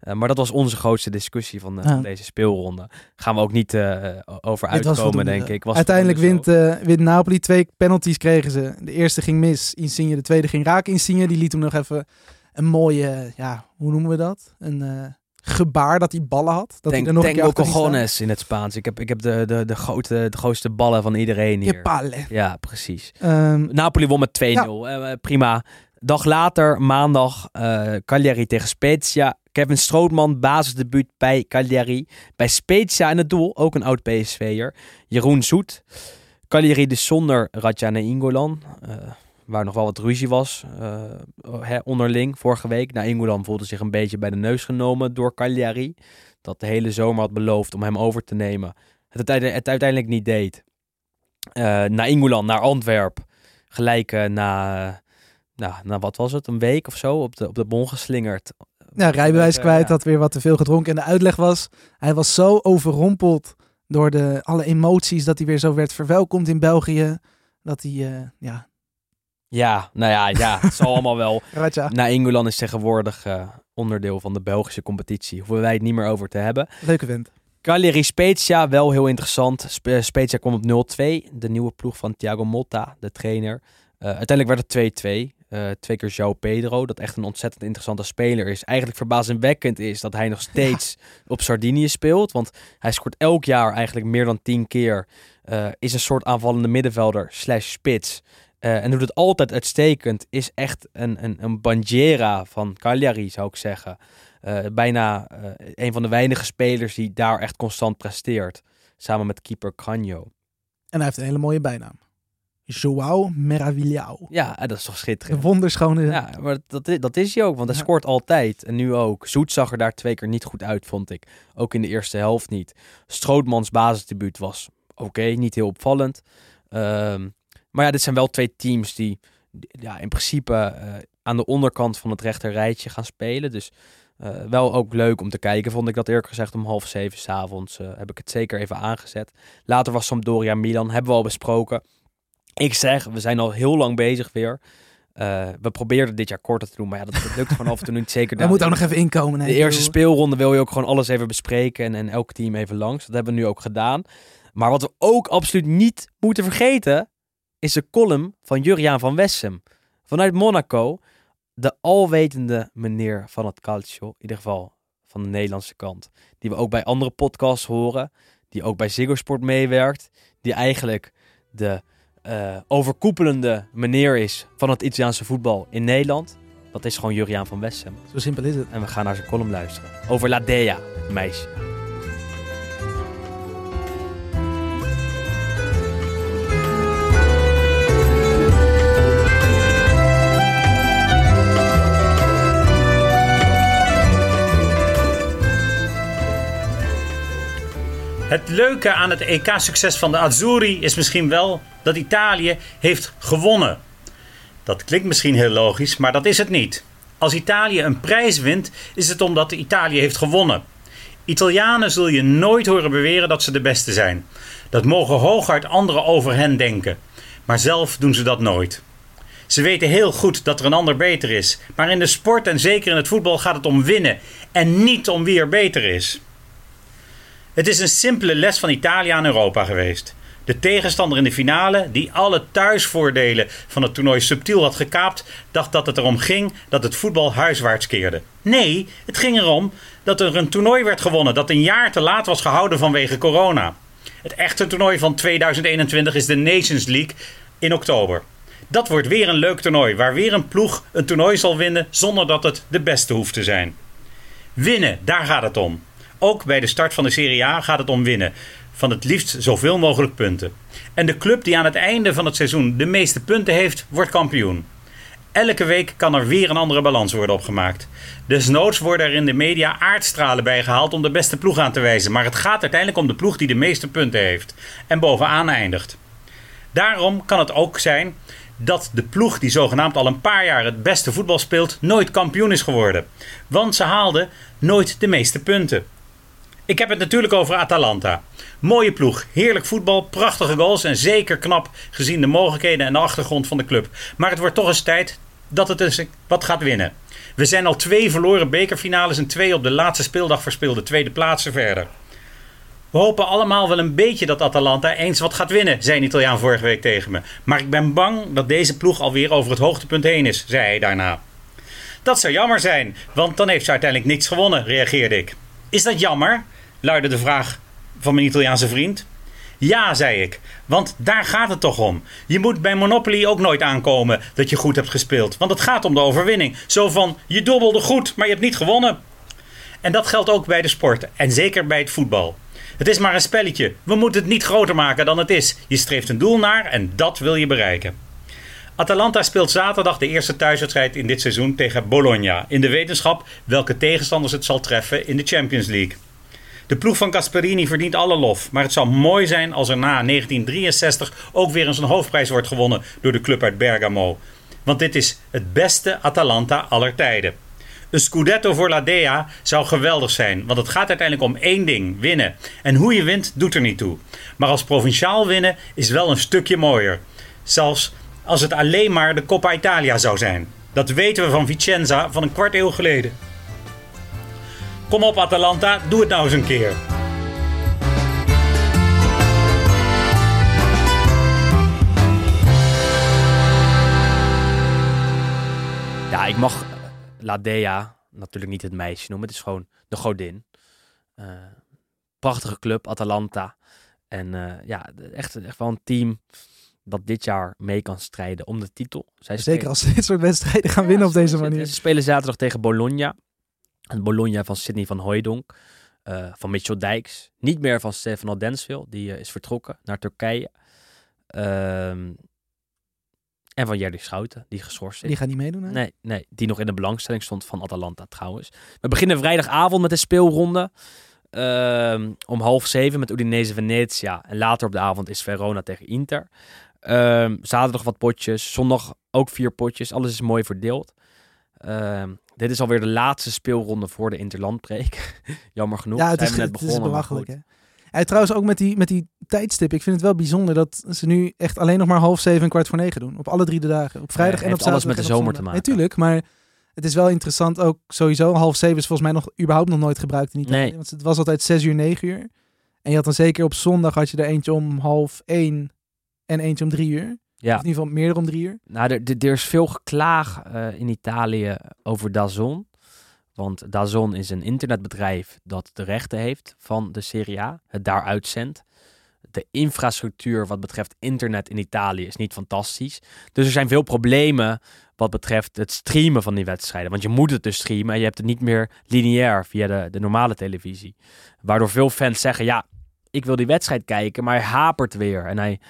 Eh, maar dat was onze grootste discussie van, eh, Ja. deze speelronde. Gaan we ook niet eh, over uitkomen, denk ik. Was Uiteindelijk wint, wint Napoli. Twee penalties kregen ze. De eerste ging mis, Insigne. De tweede ging raak, Insigne. Die liet hem nog even een mooie, ja, hoe noemen we dat? Een, gebaar dat hij ballen had. Dat hij Denk, er nog tengo cojones in het Spaans. Ik heb, ik heb de, de, de, grote, de grootste ballen van iedereen hier. palle. Ja, precies. Ehm, Napoli won met 2-0. Eh, eh, prima. Dag later, maandag, eh Cagliari tegen Spezia. Kevin Strootman, basisdebuut bij Cagliari. Bij Spezia in het doel, ook een oud PSV'er. Jeroen Zoet. Cagliari dus zonder Radja Ingolan. eh, waar nog wel wat ruzie was eh, onderling vorige week. Nou, Ingolan voelde zich een beetje bij de neus genomen door Cagliari. Dat de hele zomer had beloofd om hem over te nemen. Het, uiteindelijk- niet deed. Eh naar Ingolan, naar Antwerp. Gelijk na, nou, na wat was het, een week of zo op de, op de bon geslingerd. ja, rijbewijs Eh, kwijt, had weer wat te veel gedronken. En de uitleg was, hij was zo overrompeld door de, alle emoties dat hij weer zo werd verwelkomd in België. Dat hij, eh, ja, Ja, nou ja, ja, het zal allemaal wel. *laughs* Radja, Na Ingolan is tegenwoordig eh, onderdeel van de Belgische competitie. Hoeven wij het niet meer over te hebben. leuke vent. Cagliari Spezia, wel heel interessant. Sp- eh, Spezia kwam op 0-2. De nieuwe ploeg van Thiago Motta, de trainer. Uiteindelijk werd het 2-2. Eh, twee keer João Pedro, dat echt een ontzettend interessante speler is. Eigenlijk verbazingwekkend is dat hij nog steeds op Sardinië speelt. Want hij scoort elk jaar eigenlijk meer dan 10 keer. Eh, is een soort aanvallende middenvelder slash spits. Eh, en doet het altijd uitstekend. Is echt een, een, een bandiera van Cagliari, zou ik zeggen. Bijna een van de weinige spelers die daar echt constant presteert. Samen met keeper Canio. En hij heeft een hele mooie bijnaam. João Meravilhao. Ja, eh, dat is toch schitterend. wonderschone... Ja, maar dat, is- dat is hij ook, want hij Ja. scoort altijd. En nu ook. Zoet zag er daar twee keer niet goed uit, vond ik. Ook in de eerste helft niet. Strootmans basisdebuut was oké, niet heel opvallend. Ehm, maar ja, dit zijn wel twee teams die ja, in principe eh, aan de onderkant van het rechter rijtje gaan spelen. Dus eh, wel ook leuk om te kijken. Vond ik dat eerlijk gezegd om half zeven s'avonds avonds heb ik het zeker even aangezet. Later was Sampdoria Milan, hebben we al besproken. Ik zeg, we zijn al heel lang bezig weer. Eh, we probeerden dit jaar korter te doen, maar ja, dat, dat lukt gewoon af en toe niet. *laughs* Zeker Hij na- moet ook nog even inkomen. de eerste joh. speelronde wil je ook gewoon alles even bespreken en, en elk team even langs. Dat hebben we nu ook gedaan. Maar wat we ook absoluut niet moeten vergeten, is de column van Juriaan van Wessem. Vanuit Monaco, de alwetende meneer van het calcio, in ieder geval van de Nederlandse kant. Die we ook bij andere podcasts horen, die ook bij Ziggo Sport meewerkt. Die eigenlijk de eh, overkoepelende meneer is van het Italiaanse voetbal in Nederland. Dat is gewoon Juriaan van Wessem. Zo simpel is het. En we gaan naar zijn column luisteren. Over La Dea, het meisje. Het leuke aan het EK-succes van de Azzurri is misschien wel dat Italië heeft gewonnen. Dat klinkt misschien heel logisch, maar dat is het niet. Als Italië een prijs wint, is het omdat Italië heeft gewonnen. Italianen zul je nooit horen beweren dat ze de beste zijn. Dat mogen hooguit anderen over hen denken. Maar zelf doen ze dat nooit. Ze weten heel goed dat er een ander beter is. Maar in de sport en zeker in het voetbal gaat het om winnen en niet om wie er beter is. Het is een simpele les van Italië aan Europa geweest. De tegenstander in de finale, die alle thuisvoordelen van het toernooi subtiel had gekaapt, dacht dat het erom ging dat het voetbal huiswaarts keerde. Nee, het ging erom dat er een toernooi werd gewonnen dat een jaar te laat was gehouden vanwege corona. Het echte toernooi van 2021 is de Nations League in oktober. Dat wordt weer een leuk toernooi waar weer een ploeg een toernooi zal winnen zonder dat het de beste hoeft te zijn. Winnen, daar gaat het om. Ook bij de start van de Serie A gaat het om winnen. Van het liefst zoveel mogelijk punten. En de club die aan het einde van het seizoen de meeste punten heeft, wordt kampioen. Elke week kan er weer een andere balans worden opgemaakt. Desnoods worden er in de media aardstralen bijgehaald om de beste ploeg aan te wijzen. Maar het gaat uiteindelijk om de ploeg die de meeste punten heeft. En bovenaan eindigt. Daarom kan het ook zijn dat de ploeg die zogenaamd al een paar jaar het beste voetbal speelt, nooit kampioen is geworden. Want ze haalden nooit de meeste punten. Ik heb het natuurlijk over Atalanta. Mooie ploeg, heerlijk voetbal, prachtige goals en zeker knap gezien de mogelijkheden en de achtergrond van de club. Maar het wordt toch eens tijd dat het eens wat gaat winnen. We zijn al twee verloren bekerfinales en twee op de laatste speeldag verspeelde tweede plaatsen verder. We hopen allemaal wel een beetje dat Atalanta eens wat gaat winnen, zei een Italiaan vorige week tegen me. Maar ik ben bang dat deze ploeg alweer over het hoogtepunt heen is, zei hij daarna. Dat zou jammer zijn, want dan heeft ze uiteindelijk niks gewonnen, reageerde ik. Is dat jammer? Luidde de vraag van mijn Italiaanse vriend. Ja, zei ik, want daar gaat het toch om. Je moet bij Monopoly ook nooit aankomen dat je goed hebt gespeeld, want het gaat om de overwinning. Zo van, je dobbelde goed, maar je hebt niet gewonnen. En dat geldt ook bij de sport en zeker bij het voetbal. Het is maar een spelletje. We moeten het niet groter maken dan het is. Je streeft een doel naar en dat wil je bereiken. Atalanta speelt zaterdag de eerste thuiswedstrijd in dit seizoen tegen Bologna. In de wetenschap welke tegenstanders het zal treffen in de Champions League. De ploeg van Gasperini verdient alle lof. Maar het zou mooi zijn als er na 1963 ook weer eens een hoofdprijs wordt gewonnen door de club uit Bergamo. Want dit is het beste Atalanta aller tijden. Een Scudetto voor La Dea zou geweldig zijn, want het gaat uiteindelijk om één ding: winnen. En hoe je wint, doet er niet toe. Maar als provinciaal winnen is wel een stukje mooier. Zelfs als het alleen maar de Coppa Italia zou zijn. Dat weten we van Vicenza van een kwart eeuw geleden. Kom op Atalanta, doe het nou eens een keer. Ja, ik mag eh, Ladea natuurlijk niet het meisje noemen. Het is gewoon de godin. Eh, prachtige club, Atalanta. En eh, ja, echt, echt wel een team dat dit jaar mee kan strijden om de titel. Zij Zeker spelen- als ze dit soort wedstrijden gaan winnen op deze ze- manier. Ze spelen zaterdag tegen Bologna. Het Bologna van Sidney van Hooijdonk. eh, van Mitchell Dijks. Niet meer van Stefano Densville. Die eh, is vertrokken naar Turkije. Ehm, en van Jerdy Schouten, die geschorst is. Die gaan niet meedoen. hè? Nee, nee, die nog in de belangstelling stond van Atalanta trouwens. We beginnen vrijdagavond met de speelronde. Ehm, om half zeven met Udinese Venezia. En later op de avond is Verona tegen Inter. Ehm, zaterdag wat potjes. Zondag ook vier potjes. Alles is mooi verdeeld. Dit is alweer de laatste speelronde voor de Interlandpreek. *laughs* Jammer genoeg. Ja, het Zijn is, we net het is begonnen, belachelijk. Hè? En trouwens ook met die, met die tijdstip. Ik vind het wel bijzonder dat ze nu echt alleen nog maar half zeven en kwart voor negen doen. Op alle drie de dagen. Op vrijdag Ja, en op heeft alles zaterdag met de zomer te maken. Natuurlijk, maar het is wel interessant ook sowieso. Half zeven is volgens mij nog überhaupt nog nooit gebruikt in Italië. Nee. Want het was altijd zes uur, negen uur. En je had dan zeker op zondag had je er eentje om half één en eentje om drie uur. Ja. Of in ieder geval meer om drie uur. Nou, er, er- is veel geklaag eh, in Italië over Dazon. Want Dazon is een internetbedrijf dat de rechten heeft van de Serie A. Het daar uitzendt. De infrastructuur wat betreft internet in Italië is niet fantastisch. Dus er zijn veel problemen wat betreft het streamen van die wedstrijden. Want je moet het dus streamen en je hebt het niet meer lineair via de, de normale televisie. Waardoor veel fans zeggen, ja, ik wil die wedstrijd kijken, maar hij hapert weer. En hij,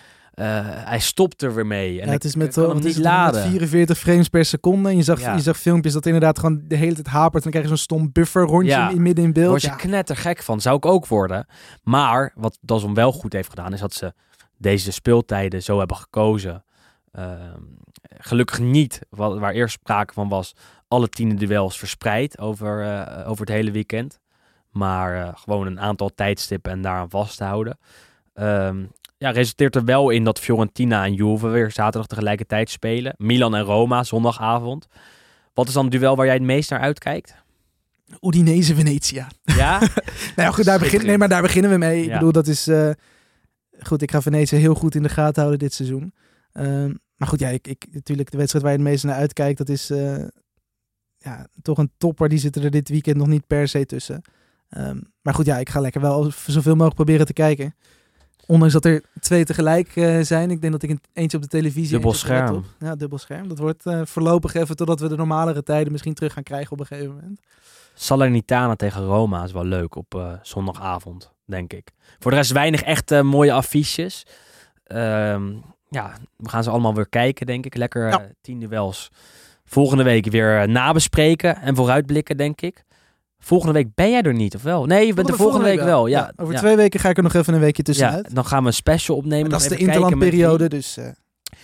hij stopt er weer mee. En ja, het is met, kan eh, niet is met laden. 44 frames per seconde. En je zag, Ja. je zag filmpjes dat inderdaad gewoon de hele tijd hapert. En dan krijg je zo'n stom buffer rondje Ja. in, midden in beeld. word je knettergek van. Zou ik ook worden. Maar wat Dazon wel goed heeft gedaan, is dat ze deze speeltijden zo hebben gekozen. Ehm, gelukkig niet, wat, waar eerst sprake van was, alle tiende duels verspreid over, eh, over het hele weekend. Maar eh, gewoon een aantal tijdstippen en daaraan vasthouden. Ehm ja, resulteert er wel in dat Fiorentina en Juve weer zaterdag tegelijkertijd spelen. Milan en Roma zondagavond. Wat is dan het duel waar jij het meest naar uitkijkt? Udinese Venetia. Ja? *laughs* Nou goed, daar, begin, nee, maar daar beginnen we mee. Ik bedoel, dat is... eh, goed, ik ga Venetië heel goed in de gaten houden dit seizoen. Ehm, maar goed, ja, ik, ik, natuurlijk de wedstrijd waar je het meest naar uitkijkt, dat is eh, ja, toch een topper. Die zitten er dit weekend nog niet per se tussen. Ehm, maar goed, ja, ik ga lekker wel zoveel mogelijk proberen te kijken. Ondanks dat er twee tegelijk eh, zijn. Ik denk dat ik een, eentje op de televisie... Dubbel op scherm. Ja, dubbel scherm. Dat wordt eh, voorlopig even totdat we de normalere tijden misschien terug gaan krijgen op een gegeven moment. Salernitana tegen Roma is wel leuk op eh, zondagavond, denk ik. Voor de rest weinig echt mooie affiches. Ehm, ja, we gaan ze allemaal weer kijken, denk ik. Lekker Ja. tien duels. Volgende week weer nabespreken en vooruitblikken, denk ik. Volgende week ben jij er niet, of wel? Nee, je bent er volgende week wel. Ja, over ja. twee weken ga ik er nog even een weekje tussenuit. Ja, dan gaan we een special opnemen. Maar dat is de interlandperiode, dus... eh,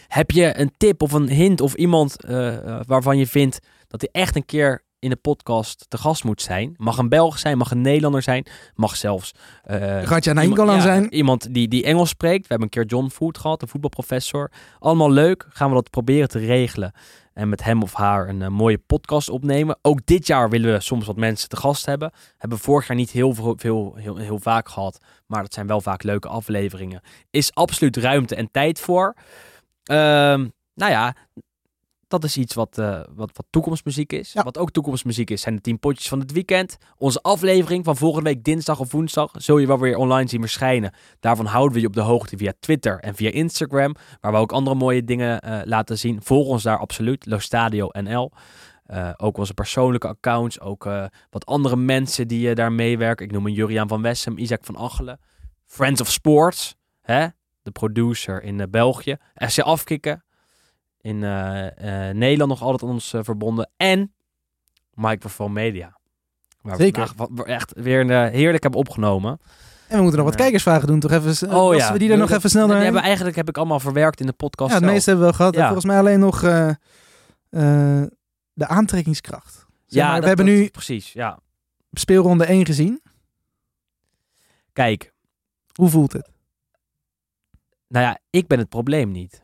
Heb je een tip of een hint of iemand eh, eh, waarvan je vindt dat hij echt een keer in de podcast te gast moet zijn? Mag een Belg zijn, mag een Nederlander zijn, mag zelfs... Ratja iemand- Nainggolan zijn. Iemand die, die Engels spreekt. We hebben een keer John Food gehad, een voetbalprofessor. Allemaal leuk. Gaan we dat proberen te regelen. En met hem of haar een eh, mooie podcast opnemen. Ook dit jaar willen we soms wat mensen te gast hebben. Hebben we vorig jaar niet heel, veel, heel, heel vaak gehad. Maar dat zijn wel vaak leuke afleveringen. Is absoluut ruimte en tijd voor. Ehm, nou ja, dat is iets wat, eh, wat, wat toekomstmuziek is. Ja. Wat ook toekomstmuziek is, zijn de 10 potjes van het weekend. Onze aflevering van volgende week dinsdag of woensdag zul je wel weer online zien verschijnen. Daarvan houden we je op de hoogte via Twitter en via Instagram. Waar we ook andere mooie dingen eh, laten zien. Volg ons daar absoluut, Lostadio NL. Eh, ook onze persoonlijke accounts, ook wat andere mensen die daar meewerken. Ik noem een Juriaan van Wessem, Isaac van Achelen. Friends of Sports, hè? de producer in België. FC Afkikken, in eh, eh, Nederland nog altijd aan ons eh, verbonden. En Microphone Media. Waar we Zeker. wa- echt weer een, heerlijk hebben opgenomen. En we moeten nog wat kijkersvragen doen, toch even. Oh ja. we die er nog even snel naar. hebben eigenlijk heb ik allemaal verwerkt in de podcast. Ja, het zelf. meeste hebben we wel gehad. En Ja. Volgens mij alleen nog de aantrekkingskracht. Zeg Ja, maar, dat- we hebben dat- nu precies. Ja. speelronde 1 gezien. Kijk, Hoe voelt het? nou ja, ik ben het probleem niet.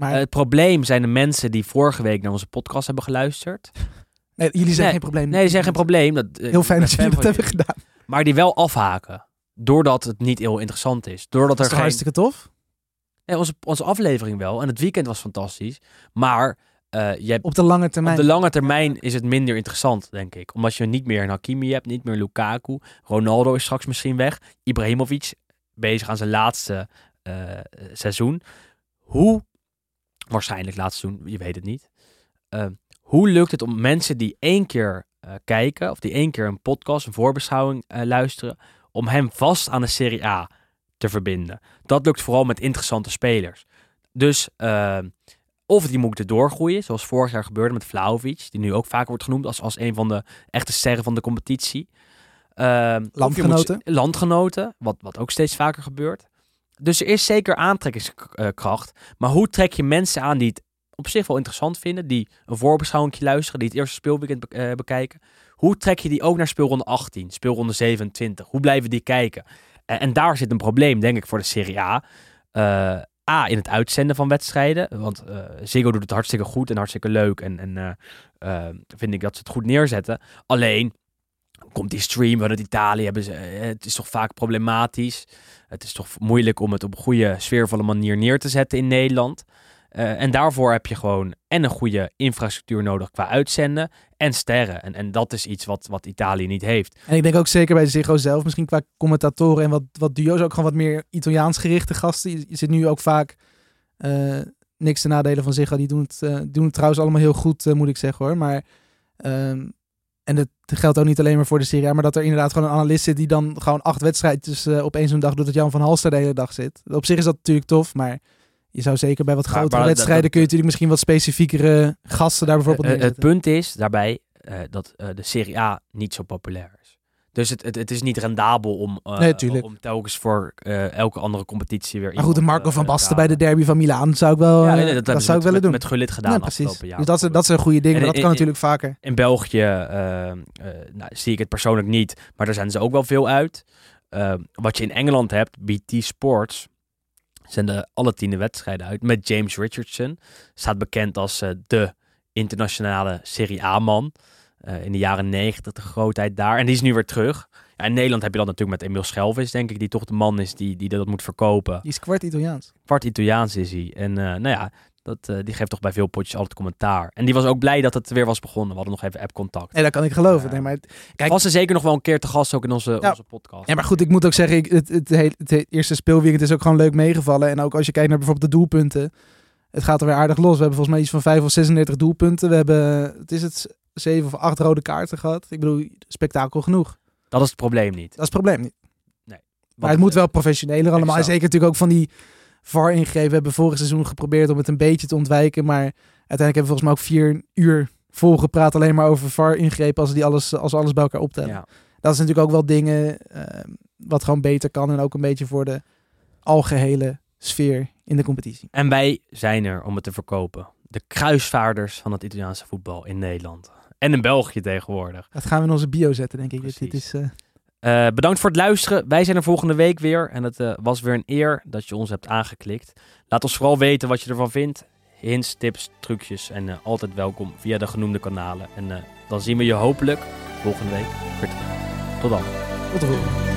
Maar Eh, het probleem zijn de mensen die vorige week naar onze podcast hebben geluisterd. *laughs* nee, jullie zijn nee, geen probleem. Nee, die zijn geen probleem. Dat, eh, Heel fijn dat jullie dat van hebben gedaan. Maar die wel afhaken. Doordat het niet heel interessant is. Doordat Dat er is toch geen... hartstikke tof? Nee, onze, onze aflevering wel. En het weekend was fantastisch. Maar eh, je hebt Op de lange termijn. Op de lange termijn is het minder interessant, denk ik. Omdat je niet meer een Hakimi hebt, niet meer Lukaku. Ronaldo is straks misschien weg. Ibrahimovic bezig aan zijn laatste seizoen. Hoe, waarschijnlijk laatste seizoen, je weet het niet. Eh, hoe lukt het om mensen die één keer eh, kijken, of die één keer een podcast, een voorbeschouwing eh, luisteren, om hem vast aan de Serie A te verbinden? Dat lukt vooral met interessante spelers. Dus eh, of die moeten doorgroeien, zoals vorig jaar gebeurde met Vlaovic, die nu ook vaak wordt genoemd als, als een van de echte sterren van de competitie. Ehm, moet- Landgenoten. landgenoten, wat, wat ook steeds vaker gebeurt. Dus er is zeker aantrekkingskracht. Maar hoe trek je mensen aan die het op zich wel interessant vinden, die een voorbeschouwing luisteren, die het eerste speelweekend eh, bekijken? Hoe trek je die ook naar speelronde 18, speelronde 27? Hoe blijven die kijken? En, daar zit een probleem, denk ik, voor de Serie A. Eh, A, in het uitzenden van wedstrijden. Want eh Ziggo doet het hartstikke goed en hartstikke leuk. En, en vind ik dat ze het goed neerzetten. Alleen, komt die stream vanuit Italië, hebben ze, eh, het is toch vaak problematisch. Het is toch moeilijk om het op een goede, sfeervolle manier neer te zetten in Nederland. Eh, en daarvoor heb je gewoon en een goede infrastructuur nodig qua uitzenden en sterren. En, en dat is iets wat, wat Italië niet heeft. En ik denk ook zeker bij Ziggo zelf, misschien qua commentatoren en wat, wat duo's, ook gewoon wat meer Italiaans gerichte gasten. Je, zit nu ook vaak, eh, niks te nadelen van Ziggo, die doen het, doen het trouwens allemaal heel goed, moet ik zeggen hoor. Maar, ehm, en dat geldt ook niet alleen maar voor de Serie A, maar dat er inderdaad gewoon een analist zit die dan gewoon acht wedstrijdjes eh, op één zo'n dag doet, dat Jan van Halster de hele dag zit. Op zich is dat natuurlijk tof, maar je zou zeker bij wat grotere maar wedstrijden dat- kun je natuurlijk misschien wat specifiekere gasten daar bijvoorbeeld eh, het punt is daarbij dat de Serie A niet zo populair. Dus het, het, het is niet rendabel om, Nee, tuurlijk. om telkens voor eh, elke andere competitie weer Maar goed, de Marco eh, van te Basten bij de derby van Milaan zou ik wel, Ja, nee, nee, dat, zou ik met, willen doen. Met, Gullit gedaan Ja, precies. afgelopen jaar. Dus dat, is- dat zijn goede dingen. En maar dat in- kan in- natuurlijk vaker. In België eh, eh, nou, zie ik het persoonlijk niet, maar daar zijn ze ook wel veel uit. Eh, wat je in Engeland hebt, BT Sports, zenden alle tiende wedstrijden uit met James Richardson. Staat bekend als de internationale Serie A-man. Eh, in de jaren negentig de grootheid daar. En die is nu weer terug. Ja, in Nederland heb je dat natuurlijk met Emil Schelvis, denk ik, die toch de man is die, die dat moet verkopen. Die is kwart Italiaans. Kwart Italiaans is hij. En eh, nou ja, dat, eh, die geeft toch bij veel potjes altijd commentaar. En die was ook blij dat het weer was begonnen. We hadden nog even app-contact. Nee, dat kan ik geloven. Ja. Nee, maar, kijk, Was er zeker nog wel een keer te gast ook in onze, Ja. onze podcast. ja, maar goed, ik moet ook zeggen, ik, het, het, eerste speelweekend is ook gewoon leuk meegevallen. En ook als je kijkt naar bijvoorbeeld de doelpunten. Het gaat er weer aardig los. We hebben volgens mij iets van 5 of 36 doelpunten. We hebben, het is het, 7 of 8 rode kaarten gehad. Ik bedoel, spektakel genoeg. Dat is het probleem niet. Dat is het probleem niet. Maar Want, het moet wel professioneler allemaal. En zeker natuurlijk ook van die VAR-ingrepen. We hebben vorig seizoen geprobeerd om het een beetje te ontwijken. Maar uiteindelijk hebben we volgens mij ook vier uur volgepraat alleen maar over VAR-ingrepen. Als, die alles, als we alles bij elkaar optellen. Ja. Dat is natuurlijk ook wel dingen eh, wat gewoon beter kan. En ook een beetje voor de algehele sfeer in de competitie. En wij zijn er om het te verkopen. De kruisvaarders van het Italiaanse voetbal in Nederland. En in België tegenwoordig. Dat gaan we in onze bio zetten, denk ik. Dit, is, eh, Eh, bedankt voor het luisteren. Wij zijn er volgende week weer. En het eh, was weer een eer dat je ons hebt aangeklikt. Laat ons vooral weten wat je ervan vindt. Hints, tips, trucjes. En altijd welkom via de genoemde kanalen. En dan zien we je hopelijk volgende week weer terug. Tot dan. tot de volgende.